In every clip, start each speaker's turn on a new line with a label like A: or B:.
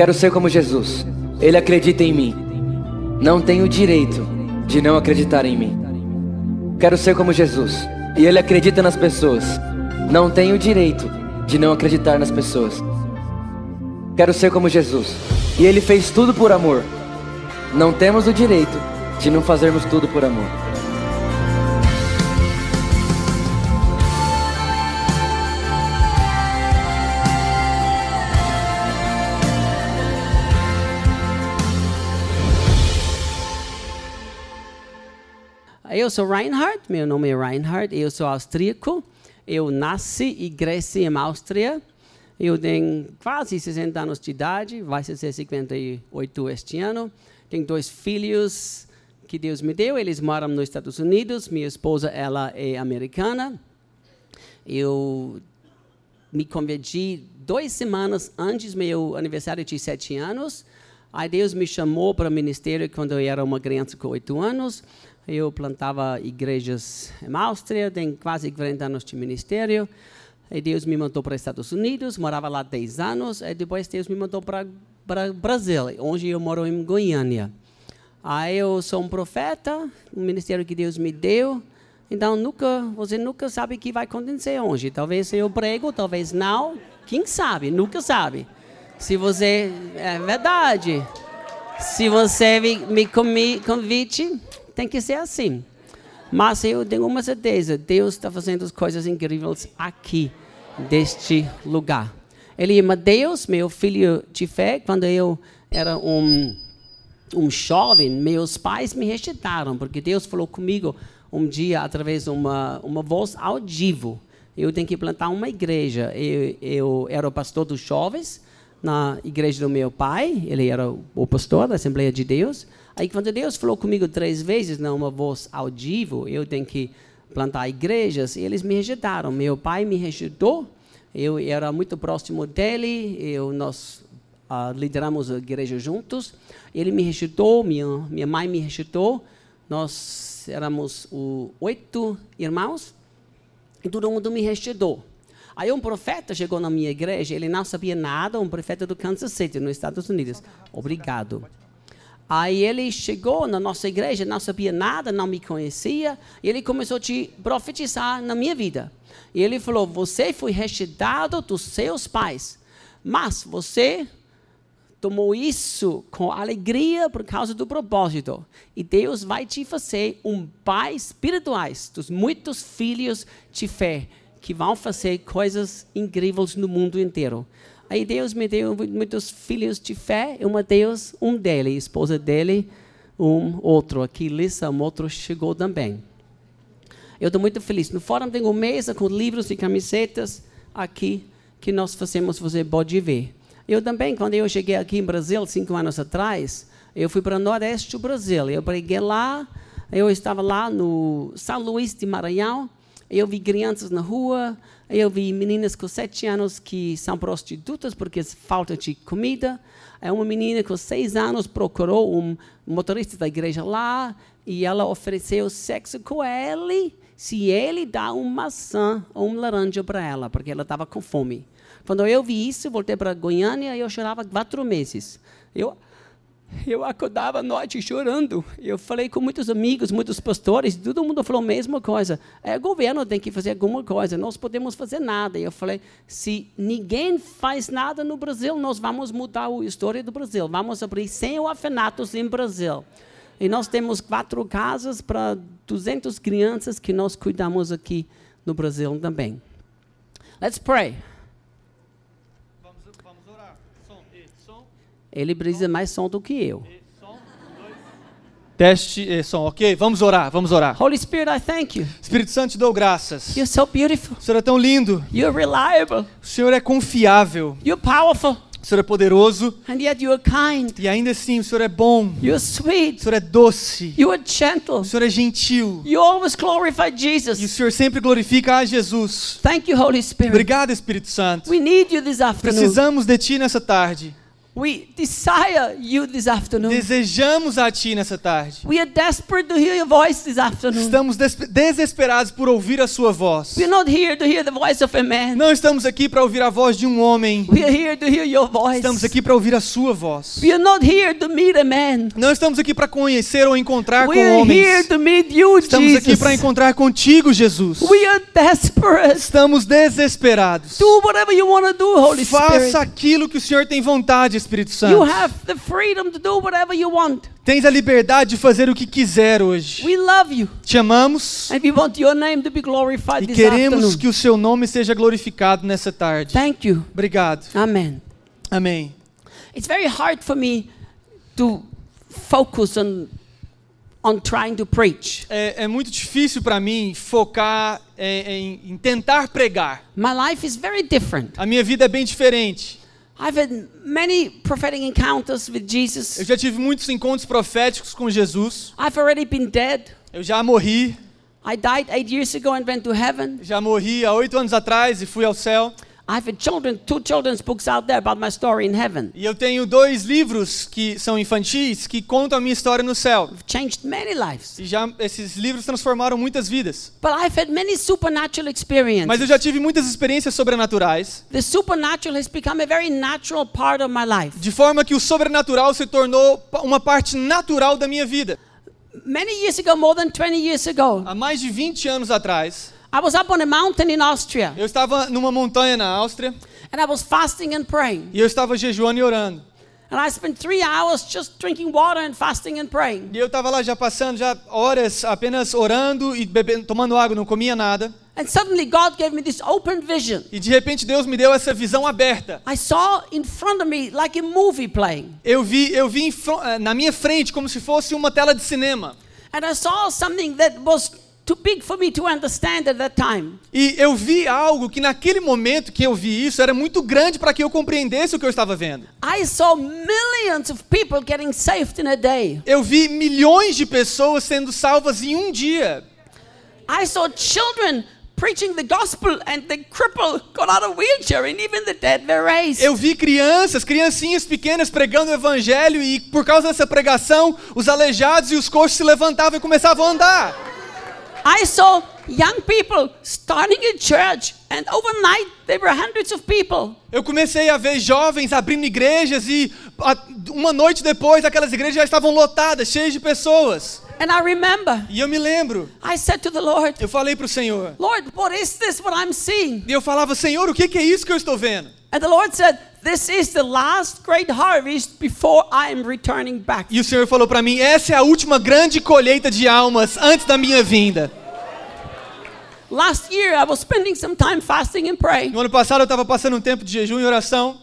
A: Quero ser como Jesus. Ele acredita em mim. Não tenho direito de não acreditar em mim. Quero ser como Jesus. E ele acredita nas pessoas. Não tenho direito de não acreditar nas pessoas. Quero ser como Jesus. E ele fez tudo por amor. Não temos o direito de não fazermos tudo por amor.
B: Eu sou Reinhard, meu nome é Reinhard, eu sou austríaco. Eu nasci e cresci em Áustria. Eu tenho quase 60 anos de idade, vai ser 58 este ano. Tenho dois filhos que Deus me deu, eles moram nos Estados Unidos. Minha esposa, ela é americana. Eu me converti duas semanas antes do meu aniversário de sete anos. Aí Deus me chamou para o ministério quando eu era uma criança com oito anos. Eu plantava igrejas em Áustria, tenho quase 40 anos de ministério. E Deus me mandou para os Estados Unidos, morava lá 10 anos. E depois Deus me mandou para, para Brasil, onde eu moro em Goiânia. Aí eu sou um profeta, um ministério que Deus me deu. Então nunca, você nunca sabe o que vai acontecer hoje. Talvez eu prego, talvez não. Quem sabe? Nunca sabe. Se você é verdade. Se você me, me convite, tem que ser assim. Mas eu tenho uma certeza, Deus está fazendo as coisas incríveis aqui, deste lugar. Ele é Deus, meu filho de fé, quando eu era um, um jovem, meus pais me rejeitaram, porque Deus falou comigo um dia através de uma, uma voz audível. Eu tenho que plantar uma igreja. Eu, eu era o pastor dos jovens na igreja do meu pai, ele era o pastor da Assembleia de Deus. Aí quando Deus falou comigo três vezes, não uma voz audível, eu tenho que plantar igrejas, eles me rejeitaram. Meu pai me rejeitou, eu era muito próximo dele, eu, nós uh, lideramos a igreja juntos. Ele me rejeitou, minha, minha mãe me rejeitou. Nós éramos o, oito irmãos e todo mundo me rejeitou. Aí um profeta chegou na minha igreja, ele não sabia nada, um profeta do Kansas City, nos Estados Unidos. Obrigado. Aí ele chegou na nossa igreja, não sabia nada, não me conhecia, e ele começou a te profetizar na minha vida. E ele falou: Você foi rejeitado dos seus pais, mas você tomou isso com alegria por causa do propósito. E Deus vai te fazer um pai espiritual dos muitos filhos de fé que vão fazer coisas incríveis no mundo inteiro. Aí Deus me deu muitos filhos de fé, uma Deus, um dele, esposa dele, um outro. Aqui, Lisa, um outro chegou também. Eu estou muito feliz. No fórum tem uma mesa com livros e camisetas aqui que nós fazemos, você pode ver. Eu também, quando eu cheguei aqui em Brasil, cinco anos atrás, eu fui para o Nordeste do Brasil. Eu preguei lá, eu estava lá no São Luís de Maranhão, eu vi crianças na rua, eu vi meninas com sete anos que são prostitutas porque falta de comida. É uma menina com seis anos procurou um motorista da igreja lá e ela ofereceu sexo com ele se ele dá uma maçã ou uma laranja para ela, porque ela estava com fome. Quando eu vi isso, voltei para Goiânia e eu chorava quatro meses. Eu eu acordava à noite chorando. Eu falei com muitos amigos, muitos pastores, todo mundo falou a mesma coisa. É, o governo tem que fazer alguma coisa, nós podemos fazer nada. E eu falei, se ninguém faz nada no Brasil, nós vamos mudar a história do Brasil. Vamos abrir 100 orfanatos em Brasil. E nós temos quatro casas para 200 crianças que nós cuidamos aqui no Brasil também. Let's pray. Ele precisa mais som do que eu.
C: Teste e som, ok? Vamos orar, vamos orar.
B: Holy Spirit, I thank you.
C: Espírito Santo, te dou graças.
B: You're so beautiful.
C: O Senhor é tão lindo.
B: You're reliable.
C: O Senhor é confiável.
B: You're powerful.
C: O Senhor é poderoso.
B: And yet you are kind.
C: E ainda assim, o Senhor é bom.
B: You're sweet.
C: O Senhor é doce.
B: You are gentle.
C: O Senhor é gentil.
B: You always glorify Jesus.
C: E o Senhor sempre glorifica a Jesus.
B: Thank you, Holy Spirit.
C: Obrigado, Espírito Santo.
B: We need you this afternoon.
C: Precisamos de Ti nessa tarde.
B: We desire you this afternoon.
C: Desejamos a Ti nessa tarde.
B: We are desperate to hear your voice this afternoon.
C: Estamos des- desesperados por ouvir a Sua voz.
B: We're not here to hear the voice of a man.
C: Não estamos aqui para ouvir a voz de um homem.
B: We are here to hear your voice.
C: Estamos aqui para ouvir a Sua voz.
B: We are not here to meet a man.
C: Não estamos aqui para conhecer ou encontrar
B: We
C: com
B: are here
C: homens.
B: to meet you,
C: Estamos aqui
B: Jesus.
C: para encontrar contigo, Jesus.
B: We are desperate.
C: Estamos desesperados.
B: Do whatever you want to do, Holy
C: Faça
B: Spirit.
C: aquilo que o Senhor tem vontade, Espírito
B: You
C: Santo.
B: have the freedom to do whatever you want.
C: Tens a liberdade de fazer o que quiser hoje.
B: We love you.
C: Te amamos
B: And we want your name to be glorified
C: e
B: this
C: queremos
B: afternoon.
C: que o seu nome seja glorificado nessa tarde.
B: Thank you.
C: Obrigado.
B: Amen.
C: Amém.
B: It's very hard for me to focus on on trying to preach.
C: É, é muito difícil para mim focar é, em, em tentar pregar.
B: My life is very different.
C: A minha vida é bem diferente.
B: I've had many prophetic encounters with
C: Eu já tive muitos encontros proféticos com Jesus.
B: I've already been dead.
C: Eu já morri.
B: I died eight years ago and went to heaven.
C: Já morri há oito anos atrás e fui ao céu.
B: I've had children, two children's books out there about my story in heaven.
C: E eu tenho dois livros que são infantis que contam a minha história no céu.
B: Changed many lives.
C: E já esses livros transformaram muitas vidas.
B: But I've had many supernatural experiences.
C: Mas eu já tive muitas experiências sobrenaturais,
B: The supernatural has become a very natural part of my life.
C: de forma que o sobrenatural se tornou uma parte natural da minha vida.
B: Many years ago, more than 20 years ago,
C: Há mais de 20 anos atrás,
B: I was up on a mountain in Austria
C: eu estava numa montanha na Áustria
B: and I was fasting and praying.
C: e eu estava jejuando e orando.
B: And I spent three hours just drinking water and fasting and praying.
C: E eu estava lá já passando já horas apenas orando e bebendo, tomando água, não comia nada.
B: And suddenly God gave me this open vision.
C: E de repente Deus me deu essa visão aberta.
B: I saw in front of me like a movie playing.
C: Eu vi, eu vi eh, na minha frente como se fosse uma tela de cinema.
B: And I saw something that was too big for me to understand at that time.
C: E eu vi algo que naquele momento que eu vi isso era muito grande para que eu compreendesse o que eu estava vendo.
B: I saw millions of people getting saved in a day.
C: Eu vi milhões de pessoas sendo salvas em um dia.
B: I saw children preaching the gospel and the cripple got out of wheelchair and even the dead were raised.
C: Eu vi crianças, criancinhas pequenas pregando o evangelho e por causa dessa pregação, os aleijados e os coxos se levantavam e começavam a andar.
B: I saw young people starting a church and overnight there were hundreds of people.
C: Eu comecei a ver jovens abrindo igrejas e uma noite depois aquelas igrejas já estavam lotadas, cheias de pessoas.
B: And I remember
C: E eu me lembro,
B: I said to the Lord,
C: eu falei para o Senhor.
B: Lord, what is this what I'm seeing?
C: E eu falava, Senhor, o que que é isso que eu estou vendo?
B: And the Lord said, This is the last great harvest before I am returning back.
C: E o Senhor falou para mim: essa é a última grande colheita de almas antes da minha vinda.
B: Last year I was spending some time fasting and praying.
C: No ano passado eu estava passando um tempo de jejum e oração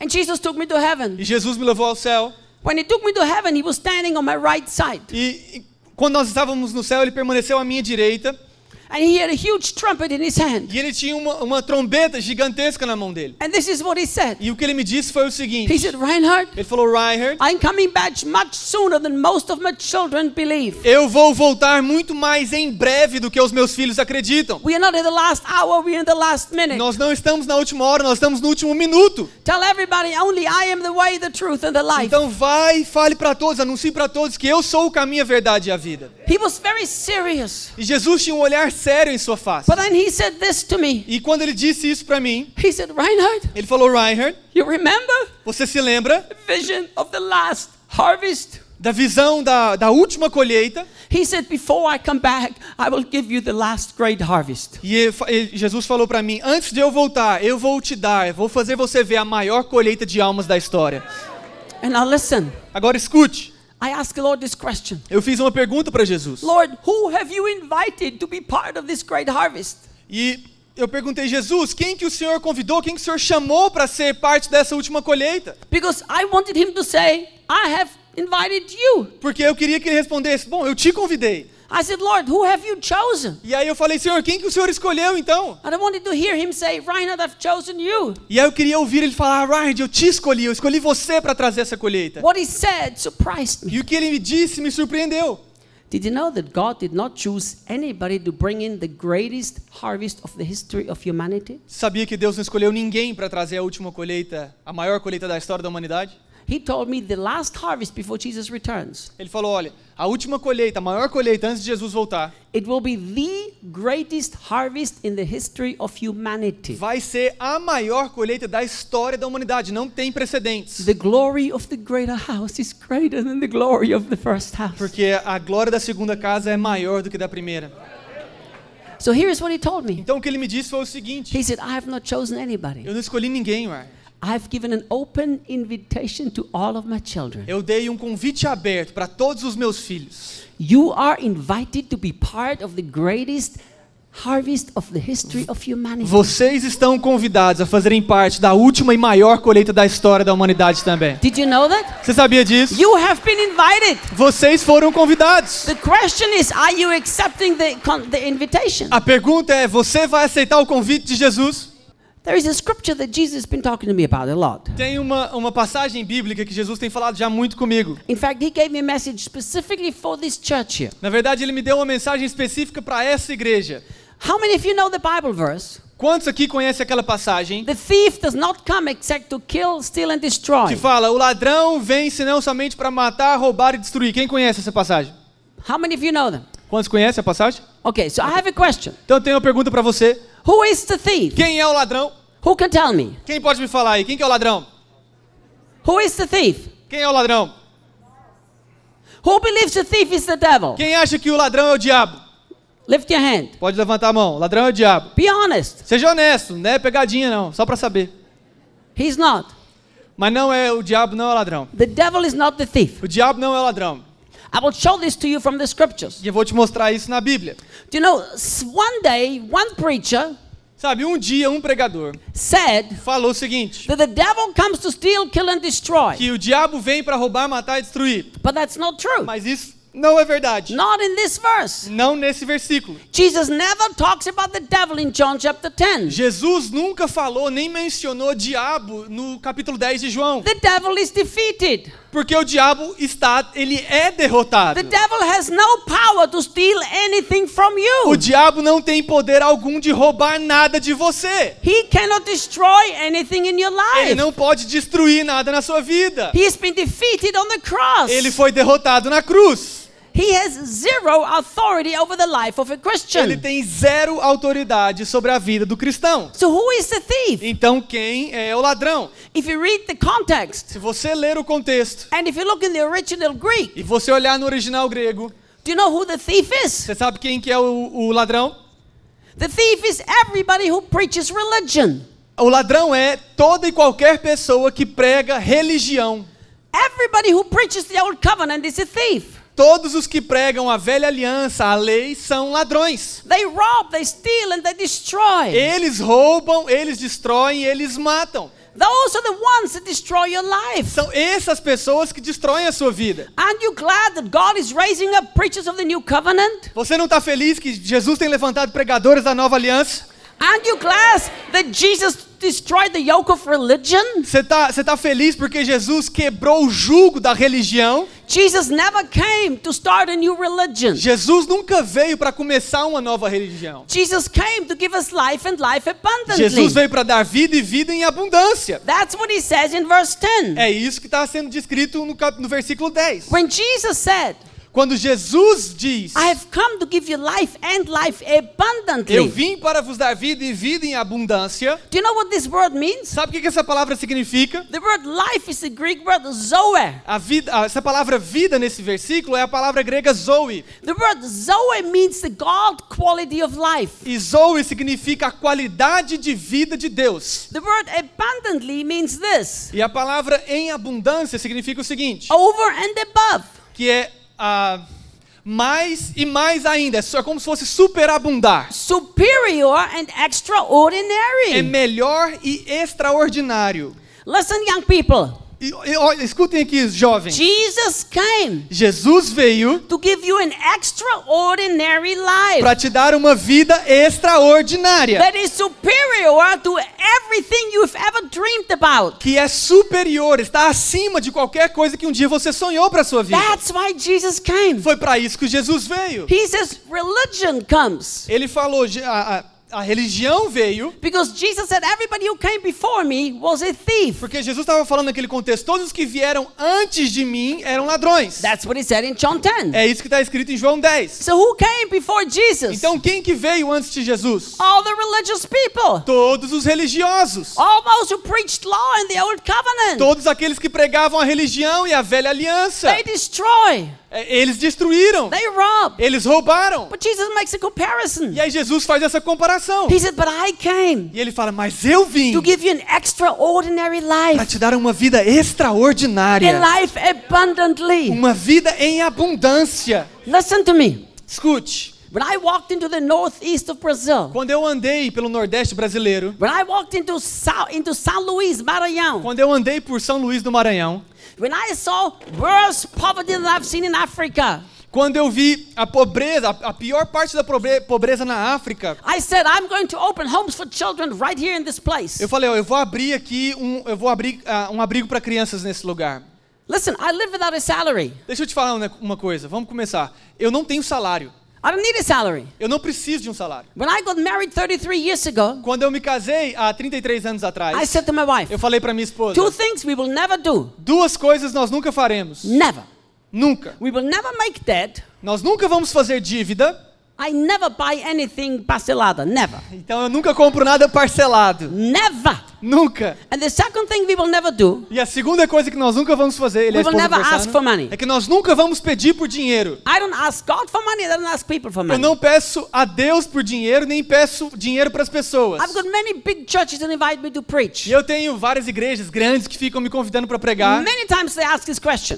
B: And Jesus took me to heaven.
C: e Jesus me levou ao céu.
B: When he took me to heaven, he was standing on my right side.
C: E, e quando nós estávamos no céu, ele permaneceu à minha direita
B: And he had a huge trumpet in his hand.
C: e ele tinha uma, uma trombeta gigantesca na mão dele.
B: And this is what he said.
C: E o que ele me disse foi o
B: He
C: seguinte:
B: said, Reinhard,
C: ele falou, Reinhard,
B: I'm coming back much sooner than most of my children believe.
C: eu vou voltar muito mais em breve do que os meus filhos acreditam.
B: We are not in the last hour, we are in the last minute.
C: Nós não estamos na última hora, nós estamos no último minuto.
B: Tell everybody only I am the way, the truth, and the life.
C: Então vai e fale para todos, anuncie para todos que eu sou o caminho, a verdade e a vida.
B: He was very serious.
C: E Jesus tinha um olhar sério em sua face.
B: But then he said this to me.
C: E quando ele disse isso para mim,
B: He said, Reinhard,
C: ele falou: Reinhard,
B: you remember
C: você se lembra
B: the vision of the last harvest?
C: da visão da, da última colheita?
B: He said, Before I come back, I will give you the last great harvest.
C: E ele Jesus falou para mim: Antes de eu voltar, eu vou te dar, vou fazer você ver a maior colheita de almas da história.
B: And now listen,
C: Agora escute.
B: I asked the Lord this question
C: Eu fiz uma pergunta para Jesus.
B: Lord, who have you invited to be part of this great harvest?
C: E eu perguntei: Jesus, quem que o Senhor convidou? Quem que o Senhor chamou para ser parte dessa última colheita?
B: Because I wanted him to say, I have invited you.
C: Porque eu queria que ele respondesse: Bom, eu te convidei.
B: I said, Lord, who have you chosen?
C: E aí eu falei: Senhor, quem que o Senhor escolheu então?
B: And I wanted to hear him say, Reinhard, I've chosen you.
C: E aí eu queria ouvir ele falar: Ryan, eu te escolhi, eu escolhi você para trazer essa colheita.
B: What he said surprised me.
C: E o que ele me disse me surpreendeu.
B: Did you know that God did not choose anybody to bring in the greatest harvest of the history of humanity?
C: Sabia que Deus não escolheu ninguém para trazer a última colheita, a maior colheita da história da humanidade?
B: He told me the last harvest before Jesus returns.
C: Ele falou: olha, a última colheita, a maior colheita antes de Jesus voltar,
B: It will be the greatest harvest in the history of humanity.
C: vai ser a maior colheita da história da humanidade. Não tem precedentes.
B: The glory of the greater house is greater than the glory of the first house.
C: Porque a glória da segunda casa é maior do que da primeira.
B: So here's what he told me.
C: Então o que ele me disse foi o seguinte:
B: He said, I have not chosen anybody.
C: eu não escolhi ninguém, Ryan.
B: I've given an open invitation to all of my children.
C: Eu dei um convite aberto para todos os meus filhos.
B: You are invited to be part of the greatest harvest of the history of humanity.
C: Vocês estão convidados a fazerem parte da última e maior colheita da história da humanidade também.
B: Did you know that?
C: Você sabia disso?
B: You have been invited.
C: Vocês foram convidados.
B: The question is, are you accepting the, the invitation?
C: A pergunta é: você vai aceitar o convite de Jesus? Tem uma, uma passagem bíblica que Jesus tem falado já muito comigo.
B: In fact, he gave me a message specifically for this church here.
C: Na verdade, ele me deu uma mensagem específica para essa igreja.
B: How many of you know the Bible verse?
C: Quantos aqui conhecem aquela passagem
B: The thief does not come except to kill, steal, and
C: que
B: destroy.
C: fala: o ladrão vem senão somente para matar, roubar e destruir? Quem conhece essa passagem?
B: How many of you know them?
C: Quantos conhecem a passagem?
B: Okay, so I have a question.
C: Então eu tenho uma pergunta para você.
B: Who is the thief?
C: Quem é o ladrão?
B: Who can tell me?
C: Quem pode me falar aí? Quem que é o ladrão?
B: Who is the thief?
C: Quem é o ladrão?
B: Who believes the thief is the devil?
C: Quem acha que o ladrão é o diabo?
B: Lift your hand.
C: Pode levantar a mão. Ladrão é o diabo.
B: Be honest.
C: Seja honesto, não é pegadinha não, só para saber.
B: He's not.
C: Mas não é o diabo, não é o ladrão.
B: The devil is not the thief.
C: O diabo não é o ladrão.
B: I will show this to you from the scriptures.
C: E eu vou te mostrar isso na Bíblia.
B: Do you know, one day, one preacher
C: Sabe, um dia um pregador
B: said
C: falou o seguinte:
B: that the devil comes to steal, kill, and destroy.
C: que o diabo vem para roubar, matar e destruir.
B: But that's not true.
C: Mas isso não é verdade.
B: Not in this verse.
C: Não nesse versículo.
B: Jesus never talks about the devil in John chapter 10.
C: Jesus nunca falou nem mencionou diabo no capítulo 10 de João,
B: The devil is defeated.
C: Porque o diabo está, ele é derrotado. O diabo não tem poder algum de roubar nada de você.
B: He cannot destroy anything in your
C: Ele não pode destruir nada na sua vida.
B: He has been defeated on the cross.
C: Ele foi derrotado na cruz.
B: He has zero authority over the life of a
C: Ele
B: Christian.
C: tem zero autoridade sobre a vida do cristão.
B: So who is the thief?
C: Então quem é o ladrão?
B: If you read the context
C: Se você ler o contexto
B: and if you look in the original Greek,
C: e você olhar no original grego,
B: do you know who the thief is?
C: você sabe quem que é o, o ladrão?
B: The thief is everybody who preaches religion.
C: O ladrão é toda e qualquer pessoa que prega religião.
B: Everybody who preaches the old covenant is a thief.
C: Todos os que pregam a velha aliança, a lei, são ladrões.
B: They rob, they steal, and they destroy.
C: Eles roubam, eles destroem, eles matam.
B: Those are the ones that destroy your life.
C: São essas pessoas que destroem a sua vida.
B: Aren't you glad that God is raising up preachers of the new covenant?
C: Você não está feliz que Jesus tem levantado pregadores da nova aliança?
B: Aren't you glad that Jesus destroyed the yoke of religion?
C: Você está você tá feliz porque Jesus quebrou o jugo da religião?
B: Jesus never came to start a new religion.
C: Jesus nunca veio para começar uma nova religião.
B: Jesus came to give us life and life abundantly.
C: Jesus veio para dar vida e vida em abundância.
B: That's what he says in verse 10.
C: É isso que está sendo descrito no, cap- no versículo 10.
B: When Jesus said,
C: Quando Jesus diz:
B: I have come to give you life and life
C: Eu vim para vos dar vida e vida em abundância.
B: Do you know what this word means?
C: Sabe o que essa palavra significa?
B: The word life is the Greek word zoe.
C: A vida, essa palavra vida nesse versículo é a palavra grega zoe.
B: The word zoe means the God quality of life.
C: E zoe significa a qualidade de vida de Deus.
B: The word abundantly means this
C: E a palavra em abundância significa o seguinte,
B: over and above.
C: que é a mais e mais ainda, é como se fosse superabundar.
B: Superior and
C: É
B: extraordinary.
C: melhor e extraordinário.
B: Listen, young people.
C: E, e, escutem aqui, jovens.
B: Jesus came
C: Jesus veio
B: to give you an extraordinary life
C: para te dar uma vida extraordinária,
B: that is superior to everything you've ever dreamed about.
C: que é superior, está acima de qualquer coisa que um dia você sonhou para sua vida.
B: That's why Jesus came.
C: Foi para isso que Jesus veio.
B: He says religion comes.
C: Ele falou, "Je- a, a- a religião veio
B: because Jesus said everybody who came before me was a thief.
C: porque Jesus estava falando naquele contexto, todos os que vieram antes de mim eram ladrões.
B: That's what he said in John 10.
C: É isso que está escrito em João 10.
B: So who came before Jesus?
C: Então quem que veio antes de Jesus?
B: All the religious people.
C: Todos os religiosos.
B: All those who preached law in the old covenant.
C: Todos aqueles que pregavam a religião e a velha aliança.
B: They destroy.
C: É, Eles destruíram.
B: They rob.
C: Eles roubaram.
B: But Jesus makes a comparison.
C: E aí Jesus faz essa comparação.
B: He said, But I came
C: E ele fala: Mas eu vim
B: to give you an extraordinary
C: para
B: life.
C: te dar uma vida
B: A
C: extraordinária.
B: life abundantly.
C: Uma vida em abundância.
B: Listen to me.
C: Escute.
B: When I walked into the northeast of Brazil,
C: Quando eu andei pelo Nordeste brasileiro,
B: when I walked into into São Luís, Maranhão,
C: quando eu andei por São Luís do Maranhão,
B: when I saw worse poverty than I've seen in Africa,
C: quando eu vi a pobreza, a pior parte da pobre- pobreza na África,
B: I said, I'm going to open homes for children right here in this place.
C: eu falei: ó, eu vou abrir aqui um, eu vou abrir ah, um abrigo para crianças nesse lugar.
B: Listen, I live without a salary.
C: Deixa eu te falar uma- coisa. Vamos começar. Eu não tenho salário.
B: I don't need a salary.
C: Eu não preciso de um salário.
B: When I got married 33 years ago,
C: Quando eu me casei há 33 anos
B: I
C: atrás,
B: said to my wife,
C: eu falei para minha esposa:
B: two things we will never do.
C: duas coisas nós nunca faremos.
B: Never.
C: Nunca.
B: We will never make debt.
C: Nós nunca vamos fazer dívida.
B: I never buy anything parcelada. Never.
C: Então eu nunca compro nada parcelado.
B: Never.
C: Nunca.
B: And the second thing we will never do,
C: E a segunda coisa que nós nunca vamos fazer, ele é é que nós nunca vamos pedir por dinheiro.
B: Money, I don't ask people for
C: Eu
B: money.
C: não peço a Deus por dinheiro, nem peço dinheiro para as pessoas.
B: I've got many big churches that invite me to preach.
C: E eu tenho várias igrejas grandes que ficam me convidando para pregar.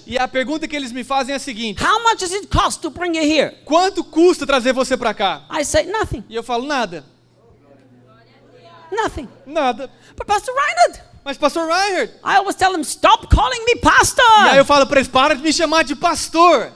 C: E a pergunta que eles me fazem é a seguinte? Quanto custa trazer você para cá?
B: Say.
C: E eu falo nada.
B: Nothing.
C: Nada.
B: But Pastor Reinhard,
C: Mas pastor Reinhard.
B: I always tell him, stop calling me
C: E aí
B: pastor.
C: eu falo para eles: para de me chamar de pastor.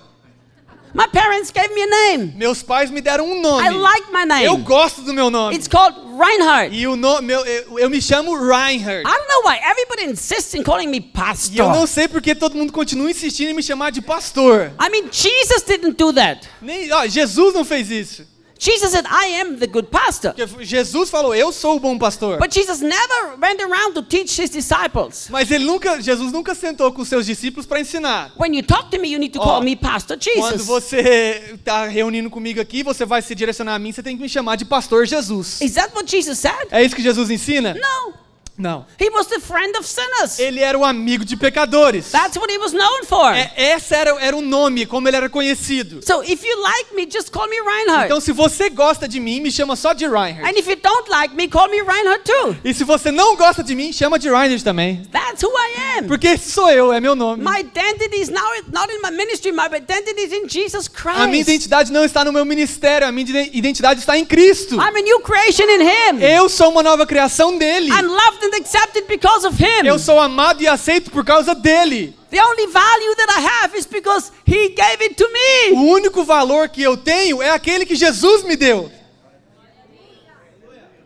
B: My parents gave me a name.
C: Meus pais me deram um nome.
B: I like my
C: Eu
B: name.
C: gosto do meu nome.
B: It's called Reinhard.
C: E o nome, meu, eu, eu me chamo Reinhard.
B: I don't know why everybody insists in calling me
C: E eu
B: pastor.
C: não sei porque todo mundo continua insistindo em me chamar de pastor.
B: I mean, Jesus didn't do that.
C: Nem, ó, Jesus não fez isso.
B: Jesus said, I am the good pastor.
C: Porque Jesus falou, eu sou o bom pastor.
B: But Jesus never went around to teach his disciples.
C: Mas ele nunca, Jesus nunca sentou com seus discípulos para ensinar.
B: When you talk to me, you need to call
C: Ó,
B: me Pastor
C: Quando
B: Jesus.
C: você está reunindo comigo aqui, você vai se direcionar a mim, você tem que me chamar de pastor Jesus.
B: Is that what Jesus said?
C: É isso que Jesus ensina?
B: No.
C: Não.
B: He was the friend of sinners.
C: Ele era o amigo de pecadores.
B: That's what he was known for.
C: É, essa era, era o nome, como ele era conhecido.
B: So if you like me, just call me Reinhard.
C: Então, se você gosta de mim, me chama só de Reinhard.
B: And if you don't like me, call me Reinhard too.
C: E se você não gosta de mim, chama de Reinhard também.
B: That's who I am.
C: Porque esse sou eu, é meu nome.
B: My identity is now not in my ministry, my identity is in Jesus
C: A minha
B: Christ.
C: identidade não está no meu ministério, a minha ide- identidade está em Cristo.
B: I'm a new creation in Him.
C: Eu sou uma nova criação dele.
B: I'm loved and accepted because of Him.
C: Eu sou amado e aceito por causa dele.
B: The only value that I have is because He gave it to
C: O
B: me.
C: único valor que eu tenho é aquele que Jesus me deu.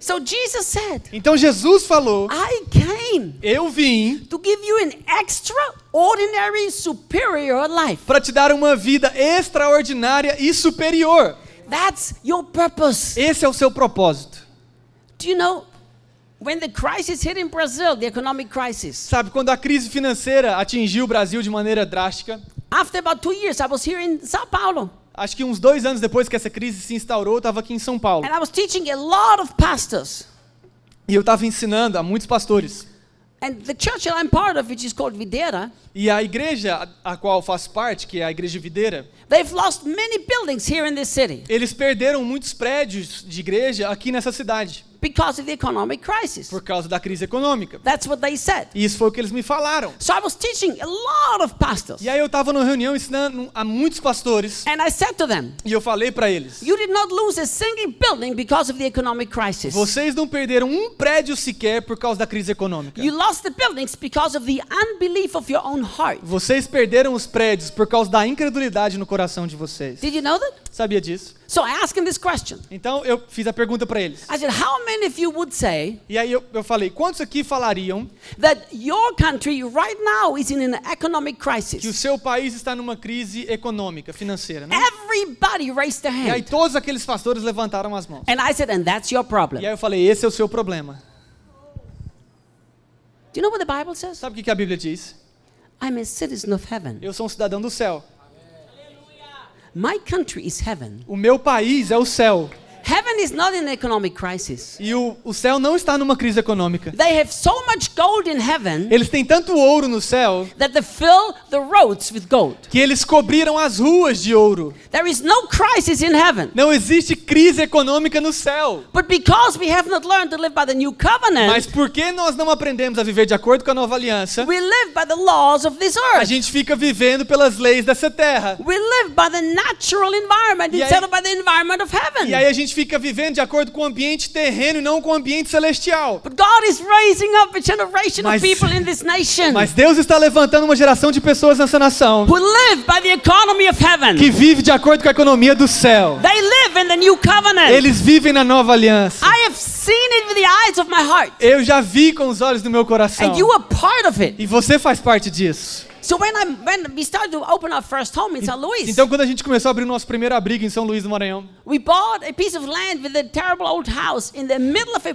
B: So Jesus said,
C: Então Jesus falou:
B: I came
C: Eu vim para te dar uma vida extraordinária e superior.
B: That's your purpose.
C: Esse é o seu propósito.
B: Do you know Brazil, the economic crisis?
C: Sabe, quando a crise financeira atingiu o Brasil de maneira drástica,
B: After about two years, I was here in Sao Paulo
C: acho que uns dois anos depois que essa crise se instaurou, eu estava aqui em São Paulo.
B: and I was teaching a lot of pastors.
C: E eu estava ensinando a muitos pastores.
B: And the church that I'm part of, which is called Videra,
C: E a igreja a qual faço parte, que é a Igreja Videira,
B: they've lost many buildings here in this city
C: eles perderam muitos prédios de igreja aqui nessa cidade,
B: because of the economic crisis.
C: por causa da crise econômica.
B: That's what they said.
C: E isso foi o que eles me falaram.
B: So I was teaching a lot of pastors.
C: E aí eu estava numa reunião ensinando a muitos pastores,
B: And I said to them,
C: e eu falei para eles:
B: You did not lose a single building because of the economic crisis.
C: vocês não perderam um prédio sequer por causa da crise econômica.
B: You lost the buildings because of the unbelief of your own heart.
C: Vocês perderam os prédios por causa da incredulidade no coração de vocês.
B: Did you know that?
C: Sabia disso?
B: So I asked him this question.
C: Então eu fiz a pergunta para eles.
B: I said, How many of you would say
C: E aí eu, eu falei, quantos aqui falariam
B: that your country right now is in an economic
C: que o
B: crisis?
C: seu país está numa crise econômica, financeira, né?
B: Everybody raised their
C: E aí
B: hand.
C: todos aqueles pastores levantaram as mãos.
B: And I said, And that's your
C: E
B: problem.
C: aí eu falei, esse é o seu problema.
B: Do you know what the Bible says?
C: Sabe o que que a Bíblia diz?
B: I'm a citizen of heaven.
C: Eu sou um cidadão do céu.
B: My country is heaven.
C: O meu país é o céu.
B: Heaven is not in an economic crisis.
C: E o, o céu não está numa crise econômica.
B: They have so much gold in heaven
C: Eles têm tanto ouro no céu
B: that they fill the roads with gold.
C: que eles cobriram as ruas de ouro.
B: There is no crisis in heaven.
C: Não existe crise econômica no céu.
B: But because we have not learned to live by the new
C: Mas
B: covenant,
C: por que nós não aprendemos a viver de acordo com a nova aliança?
B: we live by the laws of this
C: A
B: earth.
C: gente fica vivendo pelas leis dessa terra.
B: We live by the natural environment
C: E aí-
B: instead of by the environment of
C: E
B: heaven.
C: aí a gente fica vivendo de acordo com o ambiente terreno e não com o ambiente celestial. Mas- Mas Deus está levantando uma geração de pessoas nessa nação que vive de acordo com a economia do céu.
B: They live in the new covenant.
C: Eles vivem na nova aliança.
B: I have seen it with the eyes of my heart.
C: Eu já vi com os olhos do meu coração.
B: And you are part of it.
C: E você faz parte disso.
B: So when I when we started to open our first home in St. Louis,
C: Então, quando a gente começou a abrir nosso primeiro abrigo em São Luís do Maranhão,
B: we bought a piece of land with a terrible old house in the middle of a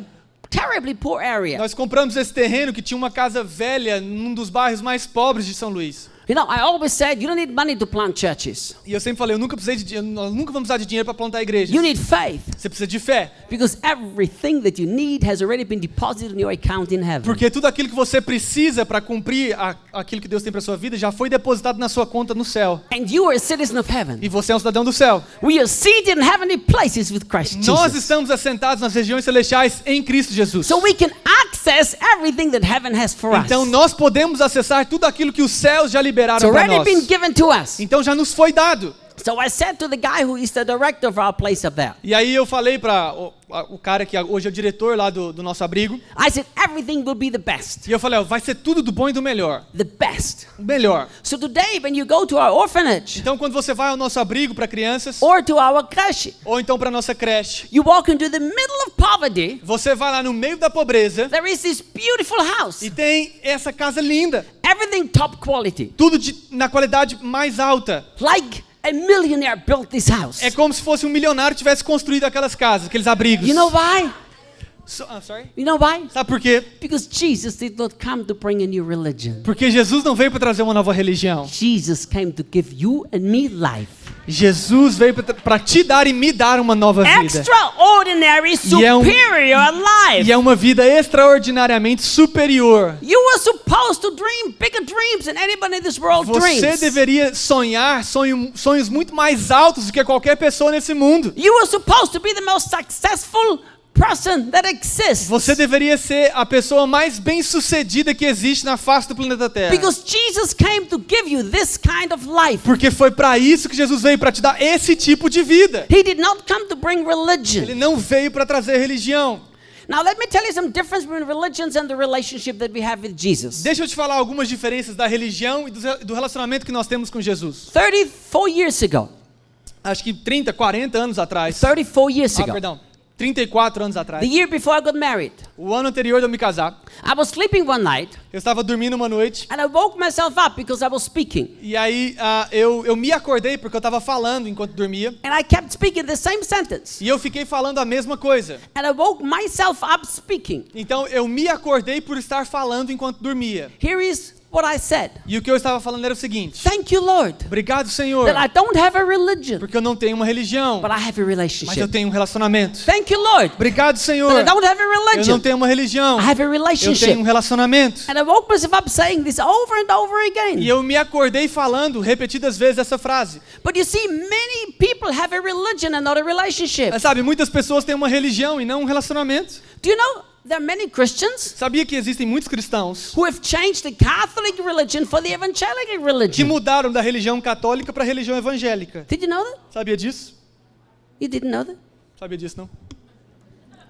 B: terribly poor area.
C: nós compramos esse terreno que tinha uma casa velha num dos bairros mais pobres de São Luís.
B: You know, I always said you don't need money to plant churches.
C: E eu sempre falei, eu nunca precisei de nós nunca vamos precisar de dinheiro para plantar igrejas.
B: You need faith
C: Você precisa de fé.
B: because everything that you need has already been deposited in your account in heaven.
C: Porque tudo aquilo que você precisa para cumprir a- aquilo que Deus tem para sua vida já foi depositado na sua conta no céu.
B: And you are a citizen of heaven.
C: E você é um cidadão do céu.
B: We are seated in heavenly places with Christ
C: Nós
B: Jesus.
C: estamos assentados nas regiões celestiais em Cristo Jesus.
B: So we can access everything that heaven has for us.
C: Então nós podemos acessar tudo aquilo que os céus já liberaram para
B: already
C: nós.
B: been given to us.
C: Então já nos foi dado.
B: So I said to the guy who is the director of our place up there,
C: E aí eu falei para o, o cara que hoje é o diretor lá do, do nosso abrigo.
B: I said, everything will be the best.
C: E eu falei, ó, vai ser tudo do bom e do melhor.
B: The best.
C: O melhor.
B: So today, when you go to our orphanage
C: Então quando você vai ao nosso abrigo para crianças,
B: or to our creche,
C: ou então para nossa creche,
B: you walk into the middle of poverty,
C: você vai lá no meio da pobreza
B: there is this beautiful house.
C: e tem essa casa linda.
B: Everything top quality.
C: Tudo de, na qualidade mais alta.
B: Like a millionaire built this house.
C: É como se fosse um milionário tivesse construído aquelas casas, aqueles abrigos.
B: You know why?
C: So- ah, sorry?
B: You know why?
C: Sabe por quê?
B: Because Jesus did not come to bring a new religion.
C: Porque Jesus não veio para trazer uma nova religião.
B: Jesus came to give you and me life.
C: Jesus veio para te dar e me dar uma nova vida.
B: Extraordinary,
C: E é um-
B: superior life.
C: E é uma vida extraordinariamente superior.
B: You were supposed to dream bigger dreams than anybody in this world
C: Você
B: dreams.
C: deveria sonhar sonho- sonhos muito mais altos do que qualquer pessoa nesse mundo.
B: You were supposed to be the most successful.
C: Você deveria ser a pessoa mais bem-sucedida que existe na face do planeta Terra.
B: Because Jesus came to give you this kind of life.
C: Porque foi para isso que Jesus veio para te dar esse tipo de vida.
B: He did not come to bring religion.
C: Ele não veio para trazer religião.
B: Now let me tell you some difference between religions and the relationship that we have with Jesus.
C: Deixa eu te falar algumas diferenças da religião e do relacionamento que nós temos com Jesus.
B: 34 years ago.
C: Acho que 30, 40 anos atrás.
B: 34 years
C: Ah,
B: ago.
C: perdão. 34 anos atrás.
B: The year before I got married.
C: O ano anterior de eu me casar,
B: I was sleeping one night
C: eu estava dormindo uma noite
B: and I woke myself up because I was speaking.
C: e aí ah, eu, eu me acordei porque eu estava falando enquanto dormia
B: And I kept speaking the same sentence.
C: e eu fiquei falando a mesma coisa.
B: And I woke myself up speaking.
C: Então eu me acordei por estar falando enquanto dormia.
B: Here is what I said.
C: E o que eu estava falando era o seguinte:
B: Thank you, Lord,
C: Obrigado, Senhor,
B: that I don't have a religion,
C: porque eu não tenho uma religião,
B: but I have a
C: mas eu
B: relationship.
C: tenho um relacionamento.
B: Thank you, Lord,
C: Obrigado, Senhor,
B: that I don't have a
C: eu não
B: religion,
C: tenho uma religião,
B: I have a
C: eu tenho um
B: relationship.
C: relacionamento.
B: And I woke myself up saying this over and over
C: E
B: again.
C: eu me acordei falando repetidas vezes essa frase.
B: But you see, many people have a religion and not a relationship.
C: Mas sabe, muitas pessoas têm uma religião e não um relacionamento.
B: Do you know there are many Christians
C: Sabia que existem muitos cristãos
B: who have changed the Catholic religion for the evangelical
C: que
B: religion?
C: mudaram da religião católica para a religião evangélica.
B: Did you know that?
C: Sabia disso?
B: You didn't know that?
C: Sabia disso não?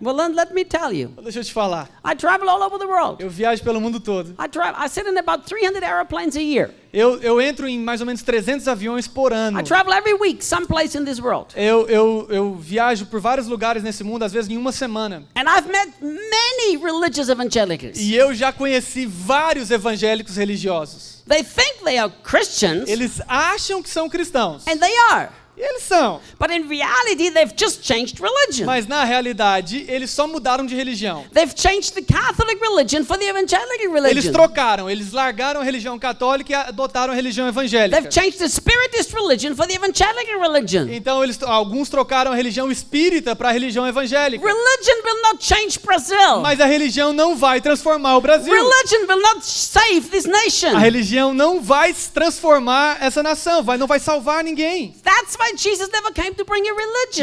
B: Well, then let me tell you.
C: Deixa eu te falar.
B: I travel all over the world.
C: Eu viajo pelo mundo todo.
B: I travel. I sit in about 300 airplanes a year.
C: Eu, eu entro em mais ou menos 300 aviões por ano.
B: I travel every week, someplace in this world.
C: Eu, eu, eu viajo por vários lugares nesse mundo, às vezes em uma semana.
B: And I've met many religious evangelicals.
C: E eu já conheci vários evangélicos religiosos.
B: They think they are Christians,
C: Eles acham que são cristãos.
B: and they are.
C: Eles são.
B: But in reality, they've just changed religion.
C: Mas na realidade, eles só mudaram de religião.
B: They've changed the Catholic religion for the evangelical
C: Eles
B: religion.
C: trocaram, eles largaram a religião católica e adotaram a religião evangélica.
B: They've changed the Spiritist religion for the evangelical religion.
C: Então eles, alguns trocaram a religião espírita para a religião evangélica.
B: Religion will not change Brazil.
C: Mas a religião não vai transformar o Brasil.
B: Religion will not save this
C: A
B: nation.
C: religião não vai transformar essa nação, vai, não vai salvar ninguém.
B: That's why Jesus never came to bring a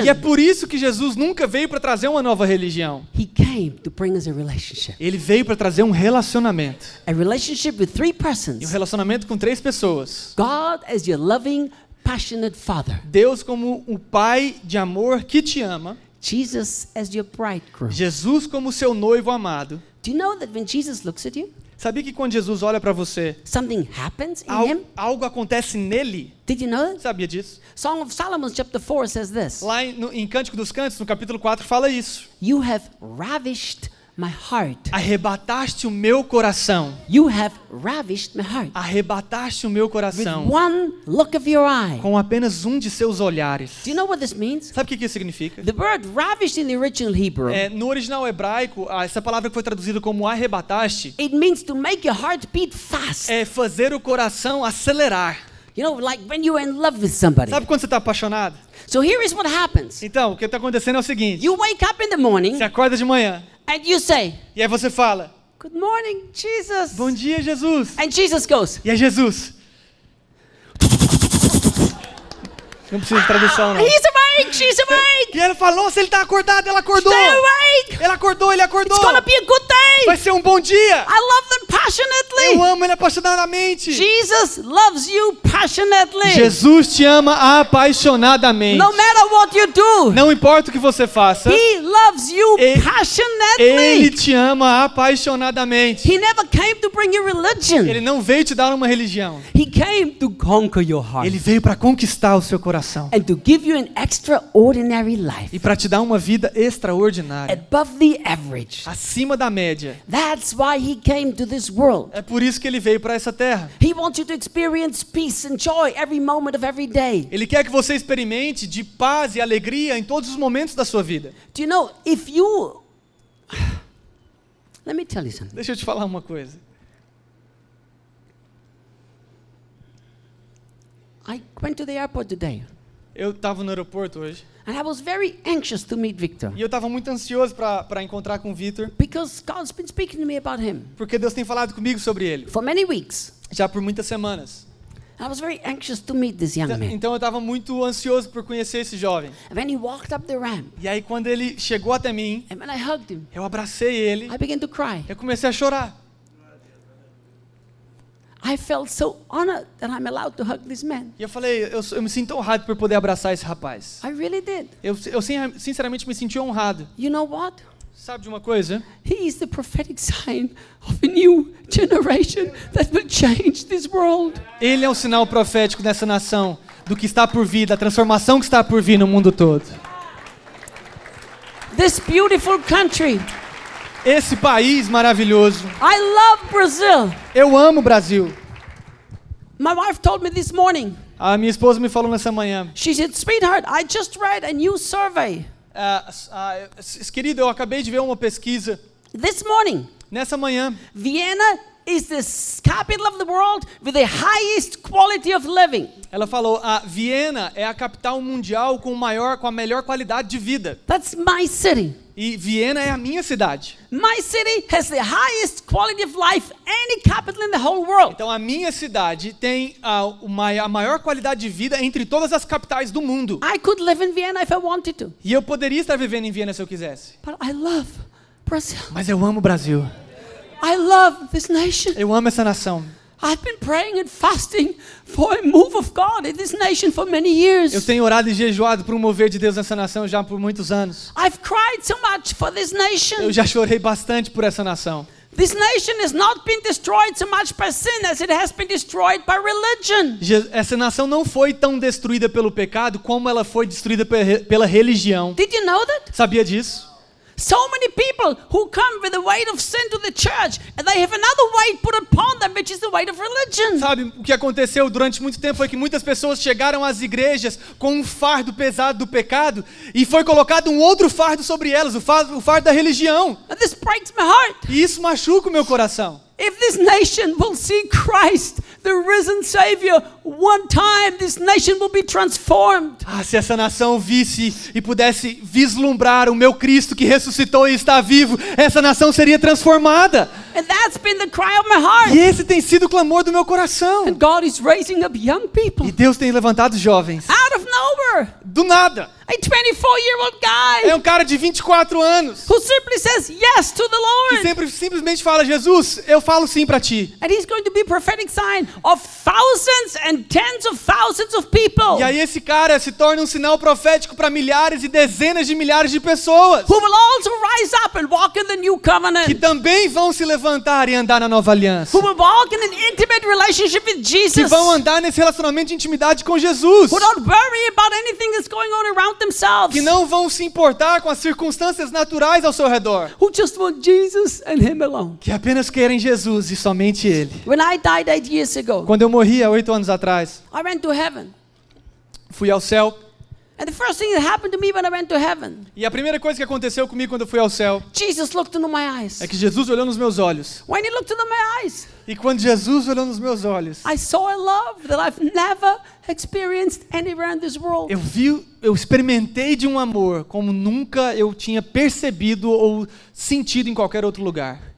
C: E é por isso que Jesus nunca veio para trazer uma nova religião.
B: He came to bring us a relationship.
C: Ele veio para trazer um relacionamento.
B: A relationship with three
C: E um
B: persons.
C: relacionamento com três pessoas.
B: God as your loving, passionate Father.
C: Deus como o pai de amor que te ama.
B: Jesus as your bridegroom.
C: Jesus como seu noivo amado.
B: Do you know that when Jesus looks at you,
C: Sabia que quando Jesus olha para você,
B: something happens in
C: al-
B: him?
C: algo acontece nele?
B: Did you know that?
C: Sabia disso?
B: Song of Solomon chapter 4 says this.
C: Lá em, no, em Cântico dos Cantos, no capítulo 4, fala isso.
B: You have ravished my heart.
C: Arrebataste o meu coração.
B: You have ravished my heart.
C: Arrebataste o meu
B: With
C: coração
B: one look of your eye.
C: com apenas um de seus olhares.
B: Do you know what this means?
C: Sabe o que isso significa?
B: The word ravished in the original Hebrew,
C: É, no original hebraico, essa palavra que foi traduzida como arrebataste
B: it means to make your heart beat fast.
C: é fazer o coração acelerar.
B: You know, like when you're in love with somebody.
C: Sabe quando você está apaixonado?
B: So here is what happens.
C: Então, o que está acontecendo é o seguinte:
B: You wake up in the morning
C: você acorda de manhã
B: and you say,
C: e aí você fala:
B: Good morning, Jesus.
C: Bom dia, Jesus.
B: And Jesus goes,
C: E é Jesus. Não precisa de tradução, não.
B: He's awake, she's awake.
C: E ela fala: Nossa, ele está acordado, ela acordou.
B: Stay awake.
C: Ela acordou, ele acordou.
B: It's gonna be a good
C: Vai
B: day.
C: ser um bom dia.
B: I love them
C: Eu
B: passionately.
C: amo ele apaixonadamente.
B: Jesus loves you passionately.
C: Jesus te ama apaixonadamente.
B: No matter what you do,
C: Não importa o que você faça,
B: He loves you
C: Ele- Ele
B: passionately.
C: te ama apaixonadamente.
B: He never came to bring you religion.
C: Ele não veio te dar uma religião.
B: He came to conquer your heart
C: Ele veio para conquistar o seu coração
B: and to give you an extraordinary life
C: e para te dar uma vida extraordinária,
B: above the average.
C: acima da média.
B: That's why He came to this world.
C: É por isso que ele veio para essa terra.
B: He wants you to experience peace and joy every moment of every day.
C: Ele quer que você experimente de paz e alegria em todos os momentos da sua vida.
B: Do you know if you Let me tell you something.
C: Deixa eu te falar uma coisa.
B: I went to the airport today
C: Eu estava no aeroporto hoje
B: and I was very anxious to meet Victor
C: e eu estava muito ansioso para encontrar com o Vitor,
B: because God's been speaking to me about him
C: porque Deus tem falado comigo sobre ele
B: for many weeks.
C: já por muitas semanas.
B: I was very anxious to meet this young
C: Então-
B: man.
C: Então eu estava muito ansioso por conhecer esse jovem.
B: And when he walked up the ramp
C: E aí quando ele chegou até mim,
B: and when I hugged him,
C: eu abracei ele,
B: I began to cry.
C: eu comecei a chorar.
B: I felt so honored that I'm allowed to hug this man.
C: E eu falei, eu, eu me sinto honrado por poder abraçar esse rapaz.
B: I really did.
C: Eu, eu sin- sinceramente me senti honrado.
B: You know what?
C: Sabe de uma coisa?
B: He is the prophetic sign of a new generation that will change this world.
C: Ele é um sinal profético dessa nação, do que está por vir, da transformação que está por vir no mundo todo.
B: This beautiful country.
C: Esse país maravilhoso.
B: I love Brazil.
C: Eu amo o Brasil.
B: My wife told me this morning.
C: A minha esposa me falou nessa manhã.
B: She said, Sweetheart, I just read a new survey
C: ah, s- querido, eu acabei de ver uma pesquisa
B: this morning.
C: nessa manhã.
B: Vienna is the capital of the world with the highest quality of living.
C: Ela falou: a Viena é a capital mundial com, maior, com a melhor qualidade de vida.
B: That's my city.
C: E Viena é a minha cidade.
B: My city has the highest quality of life any capital in the whole world.
C: Então a minha cidade tem a, o mai- a maior qualidade de vida entre todas as capitais do mundo.
B: I could live in Vienna if I wanted to.
C: E eu poderia estar vivendo em Viena se eu quisesse.
B: But I love Brazil.
C: Mas eu amo o Brasil.
B: I love this nation.
C: Eu amo essa nação.
B: I've been praying and fasting for a move of God in this nation for many years.
C: Eu tenho orado e jejuado por um mover de Deus nessa nação já por muitos anos.
B: I've cried so much for this nation.
C: Eu já chorei bastante por essa nação.
B: This nation has not been destroyed so much by sin as it has been destroyed by religion.
C: Essa nação não foi tão destruída pelo pecado como ela foi destruída pela religião.
B: Did you know that?
C: Sabia disso?
B: So many people who come with the weight of sin to the church, and they have another weight put upon them, which is the weight of religion.
C: Sabe, o que aconteceu durante muito tempo foi que muitas pessoas chegaram às igrejas com um fardo pesado do pecado e foi colocado um outro fardo sobre elas, o fardo, o fardo da religião.
B: And this breaks my heart.
C: E isso machuca o meu coração.
B: If this nation will see Christ, the risen Savior, one time, this nation will be transformed.
C: Ah, se essa nação visse e pudesse vislumbrar o meu Cristo que ressuscitou e está vivo, essa nação seria transformada.
B: And that's been the cry of my heart.
C: E esse tem sido o clamor do meu coração.
B: And God is raising up young people
C: E Deus tem levantado jovens.
B: out of nowhere.
C: Do nada.
B: A 24 year old guy
C: É um cara de 24 anos
B: who simply says yes to the
C: que
B: Lord.
C: sempre simplesmente fala: Jesus, eu falo sim pra ti.
B: And he's going to be a prophetic sign of thousands and tens of thousands of people
C: E aí esse cara se torna um sinal profético para milhares e dezenas de milhares de pessoas
B: who will also rise up and walk in the new
C: que
B: covenant,
C: também vão se levantar e andar na nova aliança.
B: who will walk in an intimate relationship with
C: Que
B: Jesus,
C: vão andar nesse relacionamento de intimidade com Jesus.
B: who don't worry about anything that's going on around themselves,
C: Que não vão se importar com as circunstâncias naturais ao seu redor.
B: who just want Jesus and Him alone.
C: Que apenas querem Jesus e somente Ele.
B: When I died eight years ago,
C: Quando eu morri há oito anos atrás,
B: I went to heaven.
C: fui ao céu. E a primeira coisa que aconteceu comigo quando eu fui ao céu
B: Jesus looked into my eyes.
C: é que Jesus olhou nos meus olhos.
B: When He looked into my eyes,
C: E quando Jesus olhou nos meus olhos,
B: I saw a love that I've never experienced anywhere in this world.
C: eu vi, eu experimentei de um amor como nunca eu tinha percebido ou sentido em qualquer outro lugar.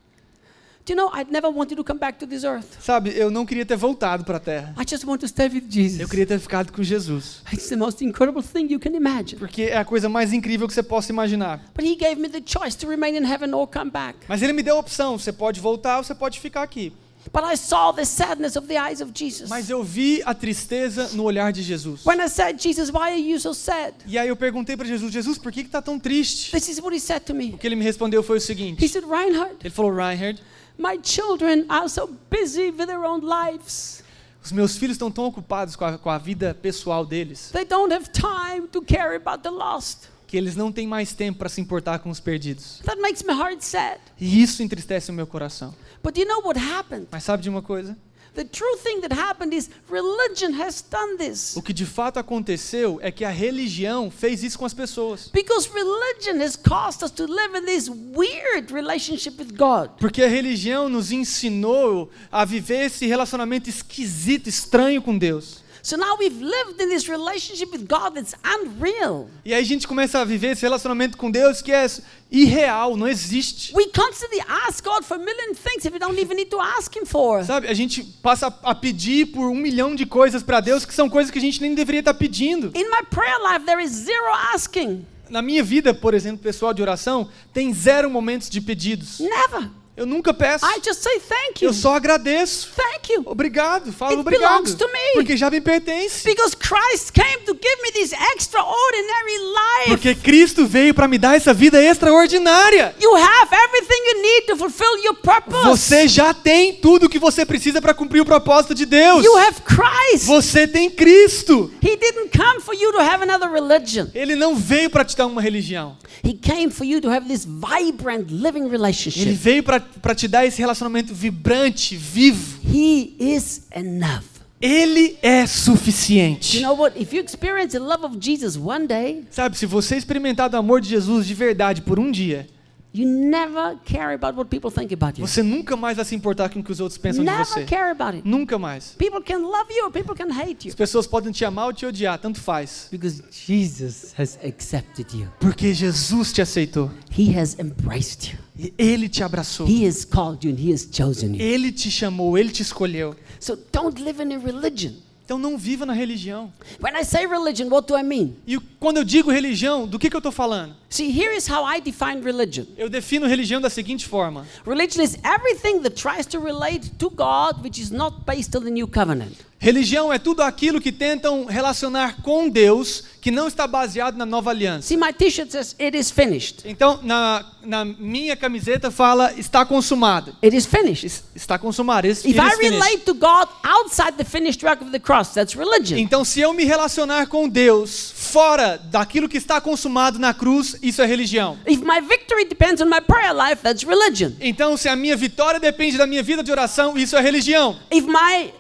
B: Do you know, never wanted to come back to this earth.
C: Sabe, eu não queria ter voltado para a terra.
B: I just want to stay with
C: Eu
B: Jesus.
C: queria ter ficado com Jesus.
B: It's the most incredible thing you can imagine.
C: Porque é a coisa mais incrível que você possa imaginar.
B: But He gave me the choice to remain in heaven or come back.
C: Mas ele me deu a opção, você pode voltar ou você pode ficar aqui.
B: But I saw the sadness of the eyes of Jesus.
C: Mas eu vi a tristeza no olhar de Jesus.
B: When I said, Jesus, why are you so sad?
C: E aí eu perguntei para Jesus, Jesus, por que que tá tão triste?
B: This is what He said to me.
C: O que ele me respondeu foi o
B: He
C: seguinte.
B: said, Reinhard,
C: Ele falou, Reinhard,
B: my children are so busy with their own lives.
C: os meus filhos estão tão ocupados com a, com a vida pessoal deles
B: They don't have time to care about the lost.
C: que eles não têm mais tempo para se importar com os perdidos.
B: That makes my heart sad.
C: E isso entristece o meu coração.
B: But you know what happened?
C: Mas sabe de uma coisa?
B: The true thing that happened is religion has done this.
C: O que de fato aconteceu é que a religião fez isso com as pessoas.
B: Because religion has caused us to live in this weird relationship with God.
C: Porque a religião nos ensinou a viver esse relacionamento esquisito, estranho com Deus.
B: So now we've lived in this relationship with God that's unreal.
C: E aí a gente começa a viver esse relacionamento com Deus que é irreal, não existe.
B: We constantly ask God for a million things that we don't even need to ask Him for.
C: Sabe, a gente passa a pedir por um milhão de coisas para Deus que são coisas que a gente nem deveria estar pedindo.
B: In my prayer life, there is zero asking.
C: Na minha vida, por exemplo, pessoal de oração, tem zero momentos de pedidos.
B: Never.
C: Eu nunca peço.
B: I just say thank you.
C: Eu só agradeço.
B: Thank you.
C: Obrigado, falo
B: It
C: obrigado.
B: belongs to me.
C: Porque já me pertence.
B: Because Christ came to give me this extraordinary life.
C: Porque Cristo veio para me dar essa vida extraordinária.
B: You have everything you need to fulfill your purpose.
C: Você já tem tudo o que você precisa para cumprir o propósito de Deus.
B: You have Christ.
C: Você tem Cristo.
B: He didn't come for you to have another religion.
C: Ele não veio para te dar uma religião.
B: He came for you to have this vibrant living
C: Ele
B: relationship.
C: veio para te dar esse relacionamento vibrante, vivo.
B: He is enough.
C: Ele é
B: You
C: suficiente.
B: know what? If you experience the love of Jesus one day,
C: Sabe, se você experimentar do amor de Jesus de verdade por um dia,
B: you never care about what people think about you.
C: você nunca mais vai se importar com o que os outros pensam de
B: Never
C: você.
B: care about it.
C: Nunca mais.
B: People can love you people can hate you.
C: As pessoas podem te amar ou te odiar, tanto faz.
B: Because Jesus has accepted you.
C: Porque Jesus te aceitou.
B: He has embraced you.
C: Ele te abraçou.
B: He has called you and He has chosen you.
C: Ele te chamou, Ele te escolheu.
B: So don't live in a religion.
C: Então não viva na religião.
B: When I say religion, what do I mean?
C: E quando eu digo religião, do que, que eu estou falando?
B: See, here is how I define religion.
C: Eu defino religião da seguinte forma:
B: Religion is everything that tries to relate to God which is not based on the new covenant.
C: Religião é tudo aquilo que tentam relacionar com Deus que não está baseado na nova aliança.
B: See, my t-shirt says it is finished.
C: Então, na, na minha camiseta fala está consumado.
B: It is finished.
C: Es- Está consumado. Is-
B: If
C: it
B: I relate to God outside the finished work of the cross, that's religion.
C: Então, se eu me relacionar com Deus fora daquilo que está consumado na cruz, isso é religião.
B: If my victory depends on my prayer life, that's religion.
C: Então, se a minha vitória depende da minha vida de oração, isso é religião.
B: If my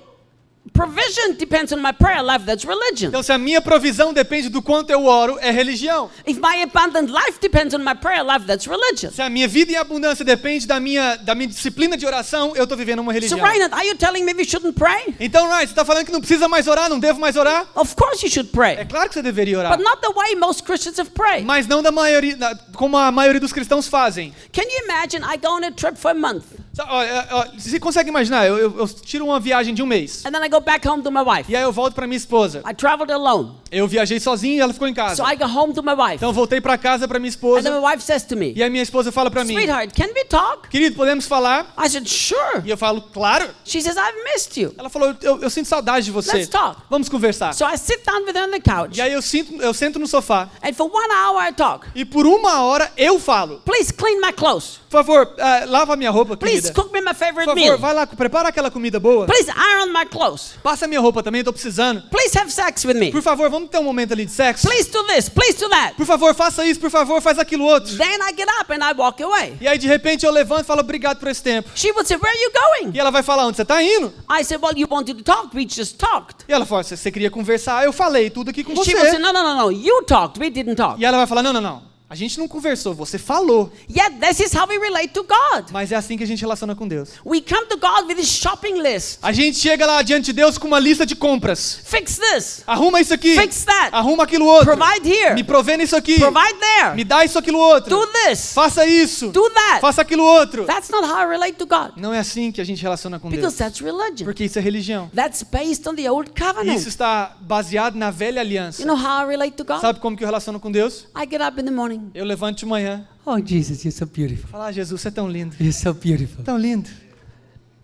B: provision depends on my prayer life, that's religion.
C: Então, se a minha provisão depende do quanto eu oro, é religião.
B: If my abundant life depends on my prayer life, that's religion.
C: Se a minha vida em abundância depende da minha, da minha disciplina de oração, eu estou vivendo uma
B: So,
C: religião.
B: Reinhard, are you telling me we shouldn't pray?
C: Então, Ryan, você está falando que não precisa mais orar, não devo mais orar?
B: Of course you should
C: É
B: pray,
C: claro que você deveria orar.
B: but not the way most Christians have prayed.
C: Mas não da maioria, como a maioria dos cristãos fazem.
B: Can you imagine I go on a trip for a month
C: ó, Você consegue imaginar? Eu, eu- eu tiro uma viagem de um mês.
B: and then I go back home to my wife?
C: E aí eu volto para minha esposa.
B: I traveled alone.
C: Eu viajei sozinho e ela ficou em casa.
B: So I go home to my wife.
C: Então eu voltei para casa para minha
B: And then
C: esposa.
B: my wife says to me,
C: E aí minha esposa fala para mim:
B: Sweetheart, can we talk?
C: Querido, podemos falar?
B: I said, Sure.
C: E eu falo: Claro.
B: She says, I've missed you.
C: Ela falou: Eu, eu sinto saudade de você.
B: Let's talk.
C: Vamos conversar.
B: So I sit down with her on the couch,
C: E aí eu, sinto, eu sento no sofá.
B: and for one hour I talk.
C: E por uma hora eu falo:
B: Please clean my clothes.
C: Por favor, ah, lava minha roupa,
B: Please
C: querida.
B: cook me my
C: Por
B: favorite
C: favor,
B: meal.
C: vai lá, prepara aquela comida boa.
B: Please iron my clothes.
C: Passa minha roupa também, eu tô precisando.
B: Please have sex with me.
C: Por favor, vamos ter um momento ali de sexo.
B: Please do this. Please do that.
C: Por favor, faça isso, por favor, faz aquilo outro.
B: Then I get up and I walk away.
C: E aí de repente eu levanto e falo obrigado por esse tempo.
B: She would say, Where are you going?
C: E ela vai falar onde você tá indo?
B: I said, Well, you wanted to talk. We just talked.
C: E ela fala, você você queria conversar, eu falei tudo aqui com
B: And she would say,
C: você.
B: No, no, no, no. You talked. We didn't talk.
C: E ela vai falar, não, não, não. A gente não conversou, você falou.
B: Yet this is how we relate to God.
C: Mas é assim que a gente relaciona com Deus.
B: We come to God with a shopping list.
C: A gente chega lá diante de Deus com uma lista de compras.
B: Fix this.
C: Arruma isso aqui.
B: Fix that.
C: Arruma aquilo outro.
B: Provide here.
C: Me provê nisso aqui.
B: Provide there.
C: Me dá isso aquilo outro.
B: Do this.
C: Faça isso.
B: Do that.
C: Faça aquilo outro.
B: That's not how I relate to God.
C: Não é assim que a gente relaciona com
B: Because
C: Deus.
B: that's religion.
C: Porque isso é religião.
B: That's based on the old
C: Isso
B: covenant.
C: está baseado na velha aliança.
B: You know how I relate to God?
C: Sabe como que eu relaciono com Deus?
B: I get up in the morning.
C: Eu levanto de manhã.
B: Oh, Jesus, you're so beautiful.
C: Falo, ah, Jesus, você é tão lindo.
B: You're so beautiful.
C: Tão lindo.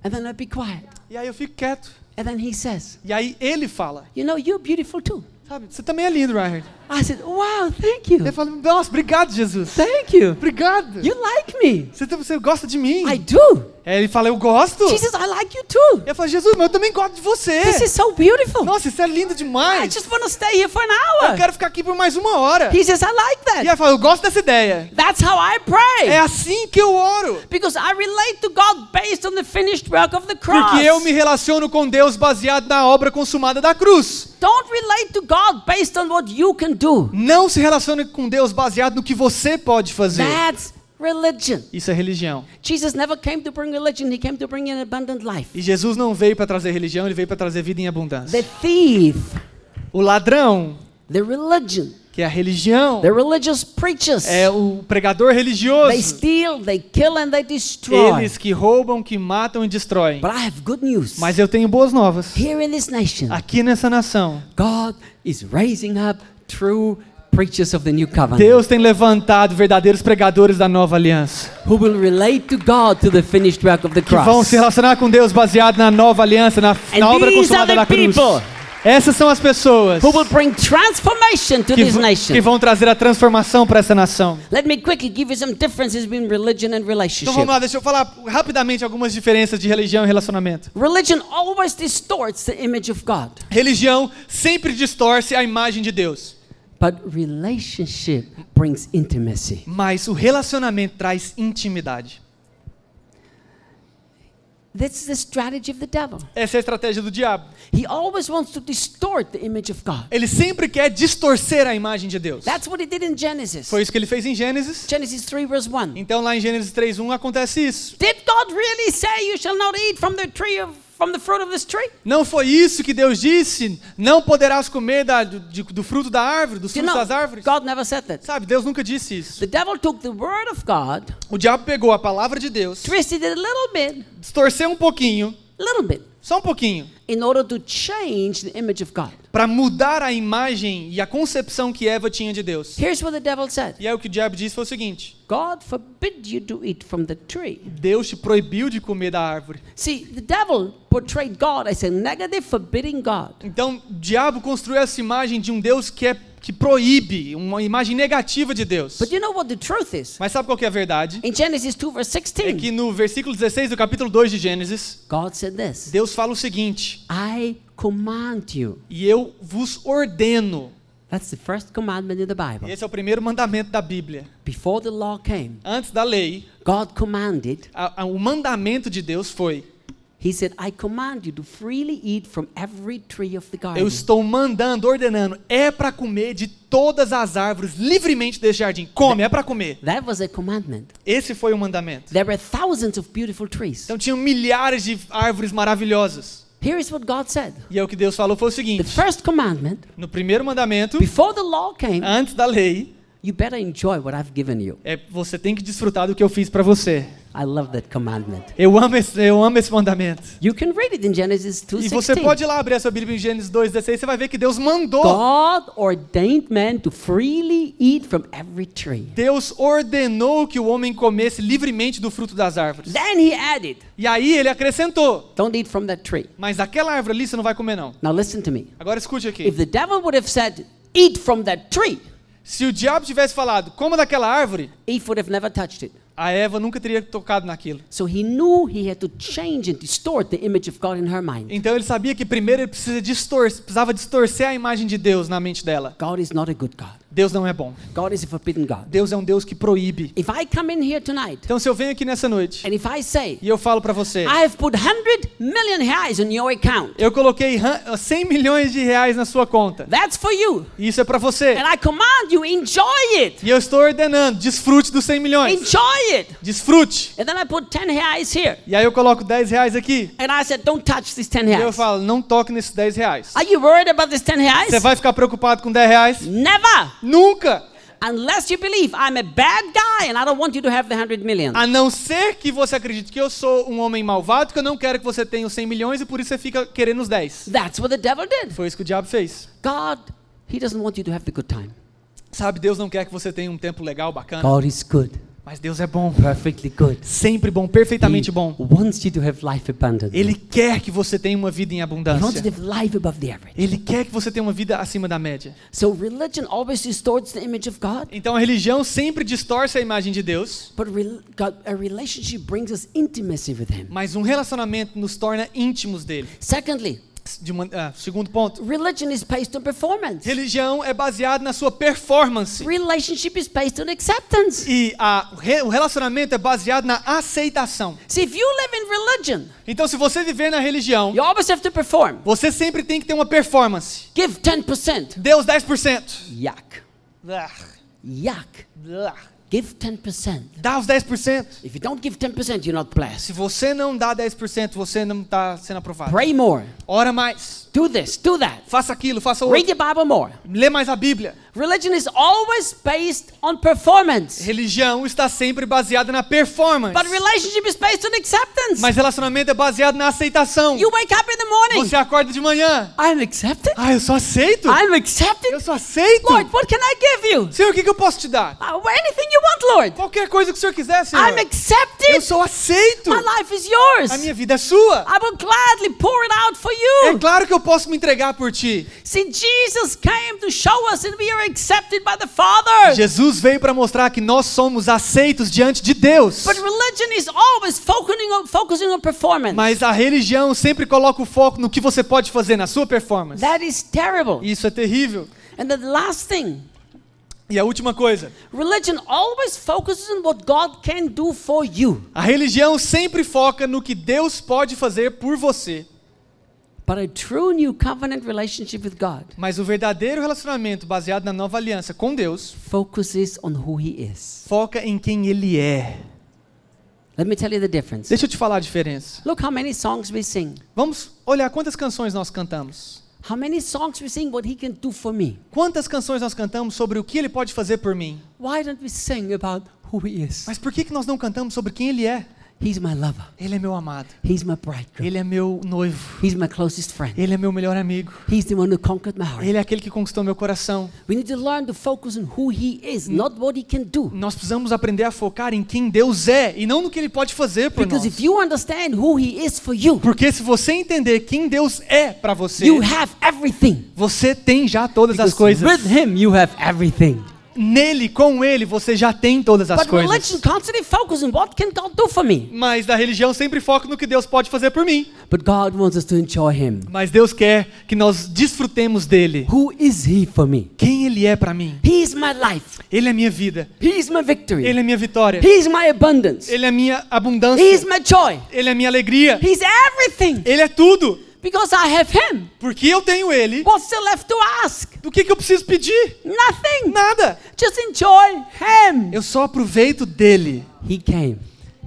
B: And then I be quiet.
C: E aí eu fico quieto.
B: And then he says,
C: E aí ele fala,
B: You know, you're beautiful too.
C: sabe, você também é lindo, Reinhard.
B: I said, Wow, thank you.
C: Ele fala, nossa, obrigado, Jesus.
B: Thank you.
C: Obrigado.
B: You like me.
C: Você, você gosta de mim.
B: I do.
C: Aí ele fala, eu gosto.
B: Jesus, I like you too.
C: Eu falo, Jesus, mas eu também gosto de você.
B: This is so beautiful.
C: Nossa, isso é lindo
B: I
C: demais.
B: just want to stay here for an
C: Eu
B: hour.
C: quero ficar aqui por mais uma hora.
B: He says, I like
C: E
B: that.
C: aí fala, eu gosto dessa ideia.
B: That's how I pray.
C: É assim que eu oro.
B: Because I relate to God based on the finished work of the cross.
C: Porque eu me relaciono com Deus baseado na obra consumada da cruz.
B: Don't relate to God based on what you can do.
C: Não se relacione com Deus baseado no que você pode fazer.
B: That's religion.
C: Isso é religião.
B: Jesus never came to bring religion, he came to bring an abundant life.
C: E Jesus não veio para trazer religião, ele veio para trazer vida em abundância.
B: The thief,
C: O ladrão,
B: the religion,
C: que é a religião, é o pregador
B: they
C: religioso.
B: steal, they kill, and they destroy.
C: Eles que roubam, que matam e destroem.
B: But I have good news.
C: Mas eu tenho boas novas.
B: Here in this nation,
C: Aqui nessa nação,
B: God is raising up true preachers of the new covenant
C: Deus tem levantado verdadeiros pregadores da nova aliança.
B: who will relate to God to the finished work of the
C: Que vão
B: cross.
C: se relacionar com Deus baseado na nova aliança, na, na obra consumada da cruz. Essas são as pessoas
B: who will bring transformation to
C: que,
B: this nation.
C: que vão trazer a transformação para essa nação.
B: Let me quickly give you some differences between religion and
C: Então
B: relationship.
C: vamos lá, deixa eu falar rapidamente algumas diferenças de religião e relacionamento.
B: Religion always distorts the image of God,
C: Religião sempre distorce a imagem de Deus,
B: but relationship brings intimacy.
C: mas o relacionamento traz intimidade.
B: That's the strategy of the devil.
C: Essa é a estratégia do diabo.
B: He always wants to distort the image of God.
C: Ele sempre quer distorcer a imagem de Deus.
B: That's what he did in Genesis.
C: Foi isso que ele fez em Gênesis.
B: Genesis 3 verse 1.
C: Então lá em Gênesis 3:1 acontece isso.
B: Did God really say you shall not eat from the tree of from the fruit of this tree?
C: Não foi isso que Deus disse? Não poderás comer da- do, do fruto da árvore, dos frutos das árvores?
B: God never said that.
C: Sabe, Deus nunca disse isso.
B: The devil took the word of God,
C: O diabo pegou a palavra de Deus,
B: twisted it a little bit,
C: distorceu um pouquinho
B: little bit.
C: Só um pouquinho.
B: In order to change the image of God.
C: Para mudar a imagem e a concepção que Eva tinha de Deus.
B: Here's what the devil said
C: E aí o que o diabo disse foi o seguinte:
B: God forbid you to eat from the tree.
C: Deus te proibiu de comer da árvore.
B: See, the devil portrayed God as a negative, forbidding God.
C: Então, o diabo construiu essa imagem de um Deus que é que proíbe, uma imagem negativa de Deus.
B: But you know what the truth is?
C: Mas sabe qual que é a verdade?
B: In Genesis 2, verse
C: É
B: 16,
C: que no versículo 16 do capítulo 2 de Gênesis,
B: God said this
C: Deus fala o seguinte:
B: I command you.
C: "E eu vos ordeno".
B: That's the first commandment in the Bible.
C: esse é o primeiro mandamento da Bíblia.
B: Before the law came,
C: Antes da lei,
B: God commanded,
C: a- a- o mandamento de Deus foi:
B: He said, I command you to freely eat from every tree of the
C: Eu
B: garden.
C: estou mandando, ordenando, é para comer de todas as árvores livremente desse jardim. Come, é para comer.
B: That was a commandment.
C: Esse foi o mandamento.
B: There were thousands of beautiful trees.
C: Então tinham milhares de árvores maravilhosas.
B: Here is what God said.
C: E é o que Deus falou foi o
B: The
C: seguinte:
B: first commandment,
C: no primeiro mandamento,
B: before the law came,
C: antes da lei,
B: you better enjoy what I've given you.
C: é você tem que desfrutar do que eu fiz para você.
B: I love that commandment.
C: Eu amo esse, eu amo esse mandamento.
B: You can read it in Genesis
C: E você
B: 2:16.
C: pode ir lá abrir a sua Bíblia em Gênesis 2:16, você vai ver que Deus mandou.
B: God ordained man to freely eat from every tree.
C: Deus ordenou que o homem comesse livremente do fruto das árvores.
B: Then he added,
C: E aí ele acrescentou:
B: don't eat from that tree.
C: Mas aquela árvore ali você não vai comer não.
B: Now listen to me.
C: Agora escute aqui.
B: If the devil would have said, eat from that tree,
C: Se o diabo tivesse falado, coma daquela árvore,
B: Eve would have never touched it.
C: A Eva nunca teria tocado naquilo.
B: So he knew he had to change and distort the image of God in her mind.
C: Então ele sabia que primeiro ele precisa distor precisava distorcer a imagem de Deus na mente dela.
B: God is not a good God.
C: Deus não é bom.
B: God is a forbidden God.
C: Deus é um Deus que proíbe.
B: If I come in here tonight
C: Então se eu venho aqui nessa noite
B: and if I say,
C: e eu falo para você,
B: I have put 100 million reais on your account,
C: eu coloquei ran- 100 milhões de reais na sua conta.
B: that's for you.
C: Isso é para você.
B: And I command you, enjoy it.
C: E eu estou ordenando, desfrute dos 100 milhões.
B: Enjoy it.
C: Desfrute.
B: And then I put 10 reais here.
C: E aí eu coloco 10 reais aqui.
B: And I said, don't touch these 10
C: E eu
B: reais.
C: falo, não toque nesses 10 reais.
B: Are you worried about these 10 reais?
C: Você vai ficar preocupado com 10 reais?
B: Never.
C: Nunca!
B: Unless you believe I'm a bad guy and I don't want you to have the 100 million.
C: A não ser que você acredite que eu sou um homem malvado, que eu não quero que você tenha os 100 milhões e por isso você fica querendo os 10.
B: That's what the devil did.
C: Foi isso que o diabo fez.
B: God, he doesn't want you to have the good time.
C: Sabe, Deus não quer que você tenha um tempo legal, bacana.
B: God is good.
C: Mas Deus é bom.
B: Perfectly good.
C: Sempre bom, perfeitamente bom.
B: wants you to have life abundant.
C: Ele quer que você tenha uma vida em
B: He wants you
C: abundância.
B: to have life above the average.
C: Ele quer que você tenha uma vida acima da média.
B: So religion always distorts the image of God,
C: Então a religião sempre distorce a imagem de Deus,
B: but God, a relationship brings us intimacy with Him.
C: mas um relacionamento nos torna íntimos dele.
B: Secondly,
C: uma- ah, segundo ponto,
B: religion is based on performance.
C: religião é baseada na sua performance.
B: Relationship is based on acceptance.
C: E a- o re- o relacionamento é baseado na aceitação.
B: If you live in religion,
C: Então, se você viver na religião,
B: you always have to perform.
C: você sempre tem que ter uma performance.
B: Give 10%.
C: Dê os 10%.
B: Yuck. Yuck. Give 10%.
C: Dá os 10%.
B: If you don't give 10%, you're not blessed.
C: Se você não dá 10%, você não está sendo aprovado.
B: Pray more.
C: Ora mais.
B: Do this, do that.
C: Faça aquilo, faça
B: Read
C: outro.
B: the Bible more.
C: Lê mais a Bíblia.
B: Religion is always based on performance.
C: Religião está sempre baseada na performance.
B: But relationship is based on acceptance.
C: Mas relacionamento é baseado na aceitação.
B: You wake up in the morning.
C: Você acorda de manhã.
B: I'm accepted.
C: Ah, eu só aceito.
B: I'm accepted.
C: Eu só aceito.
B: Lord, what can I give you?
C: Senhor, o que, que eu posso te dar?
B: Uh, anything you want, Lord.
C: Qualquer coisa que o Senhor quiser, Senhor.
B: I'm accepted.
C: Eu sou aceito.
B: My life is yours.
C: A minha vida é sua.
B: I will gladly pour it out for
C: É
B: you.
C: claro que eu posso me entregar por ti.
B: Jesus came to show us that we are accepted by the Father.
C: Jesus veio para mostrar que nós somos aceitos diante de Deus.
B: But religion is always focusing on, focusing on performance.
C: Mas a religião sempre coloca o foco no que você pode fazer na sua performance.
B: That is terrible.
C: Isso é terrível.
B: And the last thing,
C: E a última coisa,
B: religion always focuses on what God can do for you.
C: a religião sempre foca no que Deus pode fazer por você. Mas o verdadeiro relacionamento baseado na nova aliança com Deus
B: focuses on who He is.
C: foca em quem Ele é.
B: Let me tell you the difference.
C: Deixa eu te falar a diferença.
B: Look how many songs we sing.
C: Vamos olhar quantas canções nós cantamos.
B: How many songs we sing what He can do for me.
C: Quantas canções nós cantamos sobre o que Ele pode fazer por mim.
B: Why don't we sing about who He is?
C: Mas por que, que nós não cantamos sobre quem Ele é?
B: He's my lover.
C: Ele é meu amado.
B: He's my bridegroom.
C: Ele é meu noivo.
B: He's my closest friend.
C: Ele é meu melhor amigo.
B: He's the one who conquered my heart.
C: Ele é aquele que conquistou meu coração.
B: We need to learn to focus on who He is, not what He can do.
C: Nós precisamos aprender a focar em quem Deus é e não no que Ele pode fazer por
B: Because
C: nós.
B: if you understand who He is for you,
C: Porque se você entender quem Deus é para você,
B: you have everything.
C: você tem já todas as
B: Because
C: coisas.
B: with Him, you have everything.
C: Nele, com Ele, você já tem todas as
B: But
C: coisas. Mas a religião sempre foca no que Deus pode fazer por mim.
B: But God wants us to enjoy Him.
C: Mas Deus quer que nós desfrutemos dele.
B: Who is He for me?
C: Quem Ele é para mim.
B: He is my life.
C: Ele é minha vida.
B: He is my victory.
C: Ele é minha vitória.
B: He is my abundance.
C: Ele é minha
B: He is
C: abundância.
B: my joy.
C: Ele é minha alegria. Ele é tudo.
B: Because I have Him.
C: Porque eu tenho Ele.
B: What's still left to ask?
C: Do que, que eu preciso pedir?
B: Nothing.
C: Nada.
B: Just enjoy Him.
C: Eu só aproveito dele.
B: He came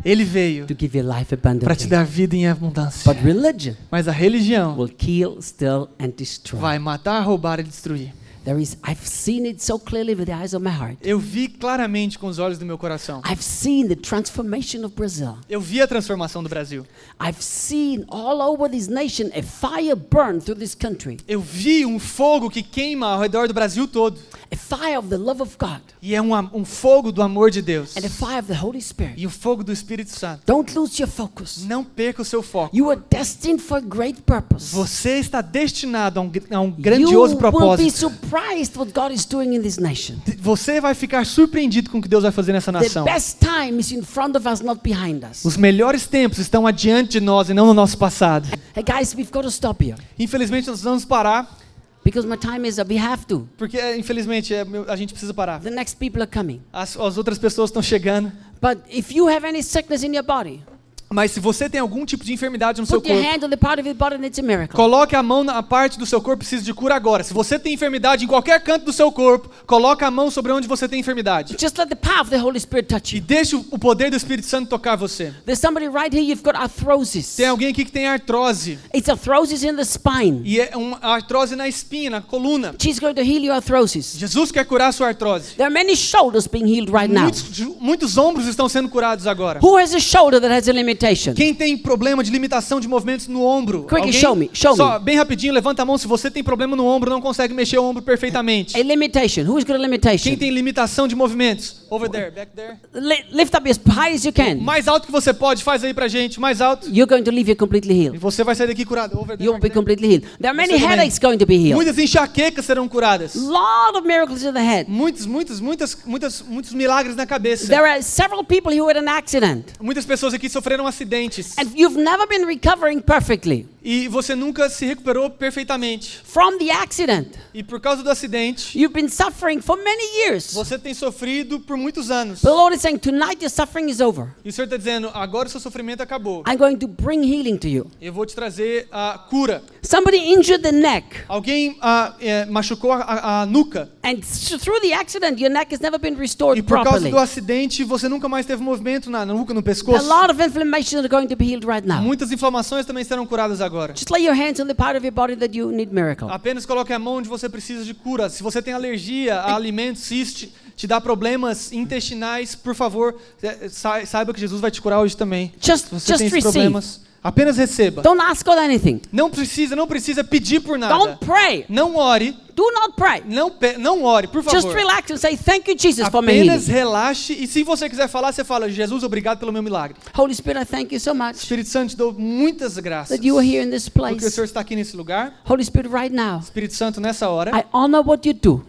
C: Ele veio
B: to give you life
C: para te dar vida em abundância.
B: But religion
C: Mas a religião
B: will kill, steal, and destroy.
C: vai matar, roubar e destruir.
B: There is, I've seen it so clearly with the eyes of my heart.
C: Eu vi claramente com os olhos do meu coração.
B: I've seen the transformation of Brazil.
C: Eu vi a transformação do Brasil.
B: I've seen all over this nation a fire burn through this country.
C: Eu vi um fogo que queima ao redor do Brasil todo.
B: A fire of the love of God
C: E é um, um fogo do amor de Deus.
B: and a fire of the Holy Spirit.
C: E o fogo do Espírito Santo.
B: Don't lose your focus.
C: Não perca o seu foco.
B: You are destined for great purpose.
C: Você está destinado a um, a um grandioso
B: you will be
C: propósito.
B: Surprised what God is doing in this nation.
C: Você vai ficar surpreendido com o que Deus vai fazer nessa
B: The
C: nação.
B: best time is in front of us, not behind us.
C: Os melhores tempos estão adiante de nós e não no nosso passado.
B: Hey guys, we've got to stop here
C: Infelizmente nós vamos parar,
B: because my time is up. We have to.
C: porque é, infelizmente é, a gente precisa parar.
B: The next people are coming.
C: As, as outras pessoas estão chegando.
B: But if you have any sickness in your body,
C: Mas se você tem algum tipo de enfermidade no seu
B: put your
C: corpo,
B: hand on the part of your body and it's a miracle.
C: coloque a mão na parte do seu corpo que precisa de cura agora. Se você tem enfermidade em qualquer canto do seu corpo, coloque a mão sobre onde você tem enfermidade.
B: Just let the power of the Holy Spirit touch
C: E
B: you.
C: deixe o o poder do Espírito Santo tocar você.
B: There's somebody right here, you've got arthrosis.
C: Tem alguém aqui que tem artrose.
B: It's arthrosis in the spine.
C: E é uma artrose na espinha, na coluna.
B: She's going to heal your arthrosis.
C: Jesus quer curar a sua artrose.
B: There are many shoulders being healed right now.
C: Muitos, muitos ombros estão sendo curados agora.
B: Who has a shoulder that has a limitation?
C: Quem tem problema de limitação de movimentos no ombro?
B: Quick, show me, show
C: Só,
B: me.
C: bem rapidinho, levanta a mão se você tem problema no ombro, não consegue mexer o ombro perfeitamente.
B: A limitation. Who's got a
C: Quem
B: limitation?
C: tem limitação de movimentos? Over there, back there.
B: Li- lift up as high as you can.
C: Mais alto que você pode, faz aí pra gente, mais alto.
B: You're going to leave here completely
C: E
B: healed.
C: você vai sair daqui curado. Over there,
B: You'll be
C: there.
B: completely healed. There are many headaches going to be healed.
C: Muitas enxaquecas serão curadas.
B: lot of miracles in the head.
C: Muitos, muitos, muitas, muitas, muitos milagres na cabeça.
B: There are several people who had an accident
C: Muitas pessoas aqui sofreram acidentes.
B: and you've never been recovering perfectly
C: E você nunca se recuperou perfeitamente.
B: from the accident.
C: E por causa do acidente,
B: You've been suffering for many years.
C: você tem sofrido por muitos anos.
B: The Lord is saying, tonight your suffering is over.
C: E o Senhor está dizendo, agora o seu sofrimento acabou.
B: I'm going to bring healing to you.
C: Eu vou te trazer a cura.
B: Somebody injured the neck,
C: Alguém ah, é, machucou a, a- a nuca.
B: and th- through the accident, your neck has never been restored
C: E por causa
B: properly.
C: do acidente, você nunca mais teve movimento na nuca, no
B: A
C: pescoço.
B: lot of inflammation are going to be healed right now.
C: Muitas inflamações também serão curadas agora.
B: Just lay your hands on the part of your body that you need miracle.
C: Apenas coloque a mão onde você precisa de cura. Se você tem alergia a alimentos, se te, dá problemas intestinais, por favor, eh, sa- saiba que Jesus vai te curar hoje também.
B: Just,
C: Se você
B: just
C: tem esses
B: receive.
C: problemas, apenas receba.
B: Don't ask God anything.
C: Não precisa, não precisa pedir por nada.
B: Don't pray.
C: Não ore,
B: Do not pray.
C: não, não ore, por
B: Just
C: favor.
B: relax and say, Thank you, Jesus, for my healing.
C: Apenas relaxe e se você quiser falar, você fala: Jesus, obrigado pelo meu milagre.
B: Holy Spirit, I thank you so much
C: Espírito Santo, te dou muitas graças.
B: that you are here in this
C: Porque o
B: place.
C: Senhor está aqui nesse lugar.
B: Holy Spirit, right now,
C: Espírito Santo, nessa hora,
B: I honor what you do.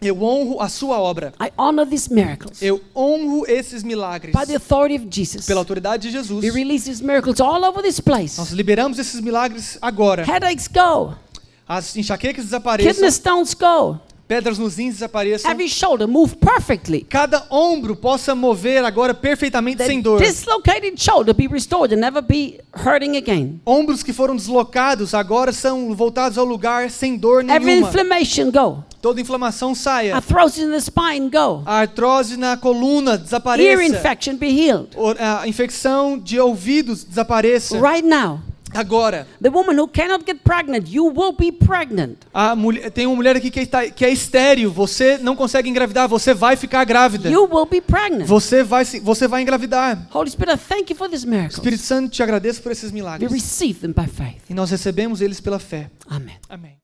C: Eu honro a sua obra.
B: I honor these miracles.
C: Eu honro esses milagres.
B: By the authority of Jesus,
C: Pela autoridade de Jesus.
B: we release these miracles all over this place.
C: Nós liberamos esses milagres agora.
B: Headaches go.
C: As enxaquecas desapareçam,
B: Kidney stones go.
C: Pedras nos rins desapareçam.
B: Every shoulder move perfectly.
C: Cada ombro possa mover agora perfeitamente
B: The
C: sem dor.
B: dislocated shoulder be restored and never be hurting again.
C: Ombros que foram deslocados agora são voltados ao lugar sem dor
B: Every
C: nenhuma.
B: inflammation go.
C: Toda inflamação saia.
B: Arthrosis in the spine go.
C: A artrose na coluna
B: Ear
C: desapareça.
B: infection be healed.
C: A infecção de ouvidos desapareça.
B: Right now,
C: Agora,
B: The woman who cannot get pregnant, you will be pregnant.
C: a mulher, tem uma mulher aqui que, está, que é estéril. Você não consegue engravidar, você vai ficar grávida.
B: You will be pregnant.
C: Você vai, você vai engravidar.
B: Holy Spirit, thank you for these miracles.
C: Espírito Santo, te agradeço por esses
B: We
C: milagres.
B: receive them by faith.
C: E nós recebemos eles pela fé.
B: Amen.
C: Amém.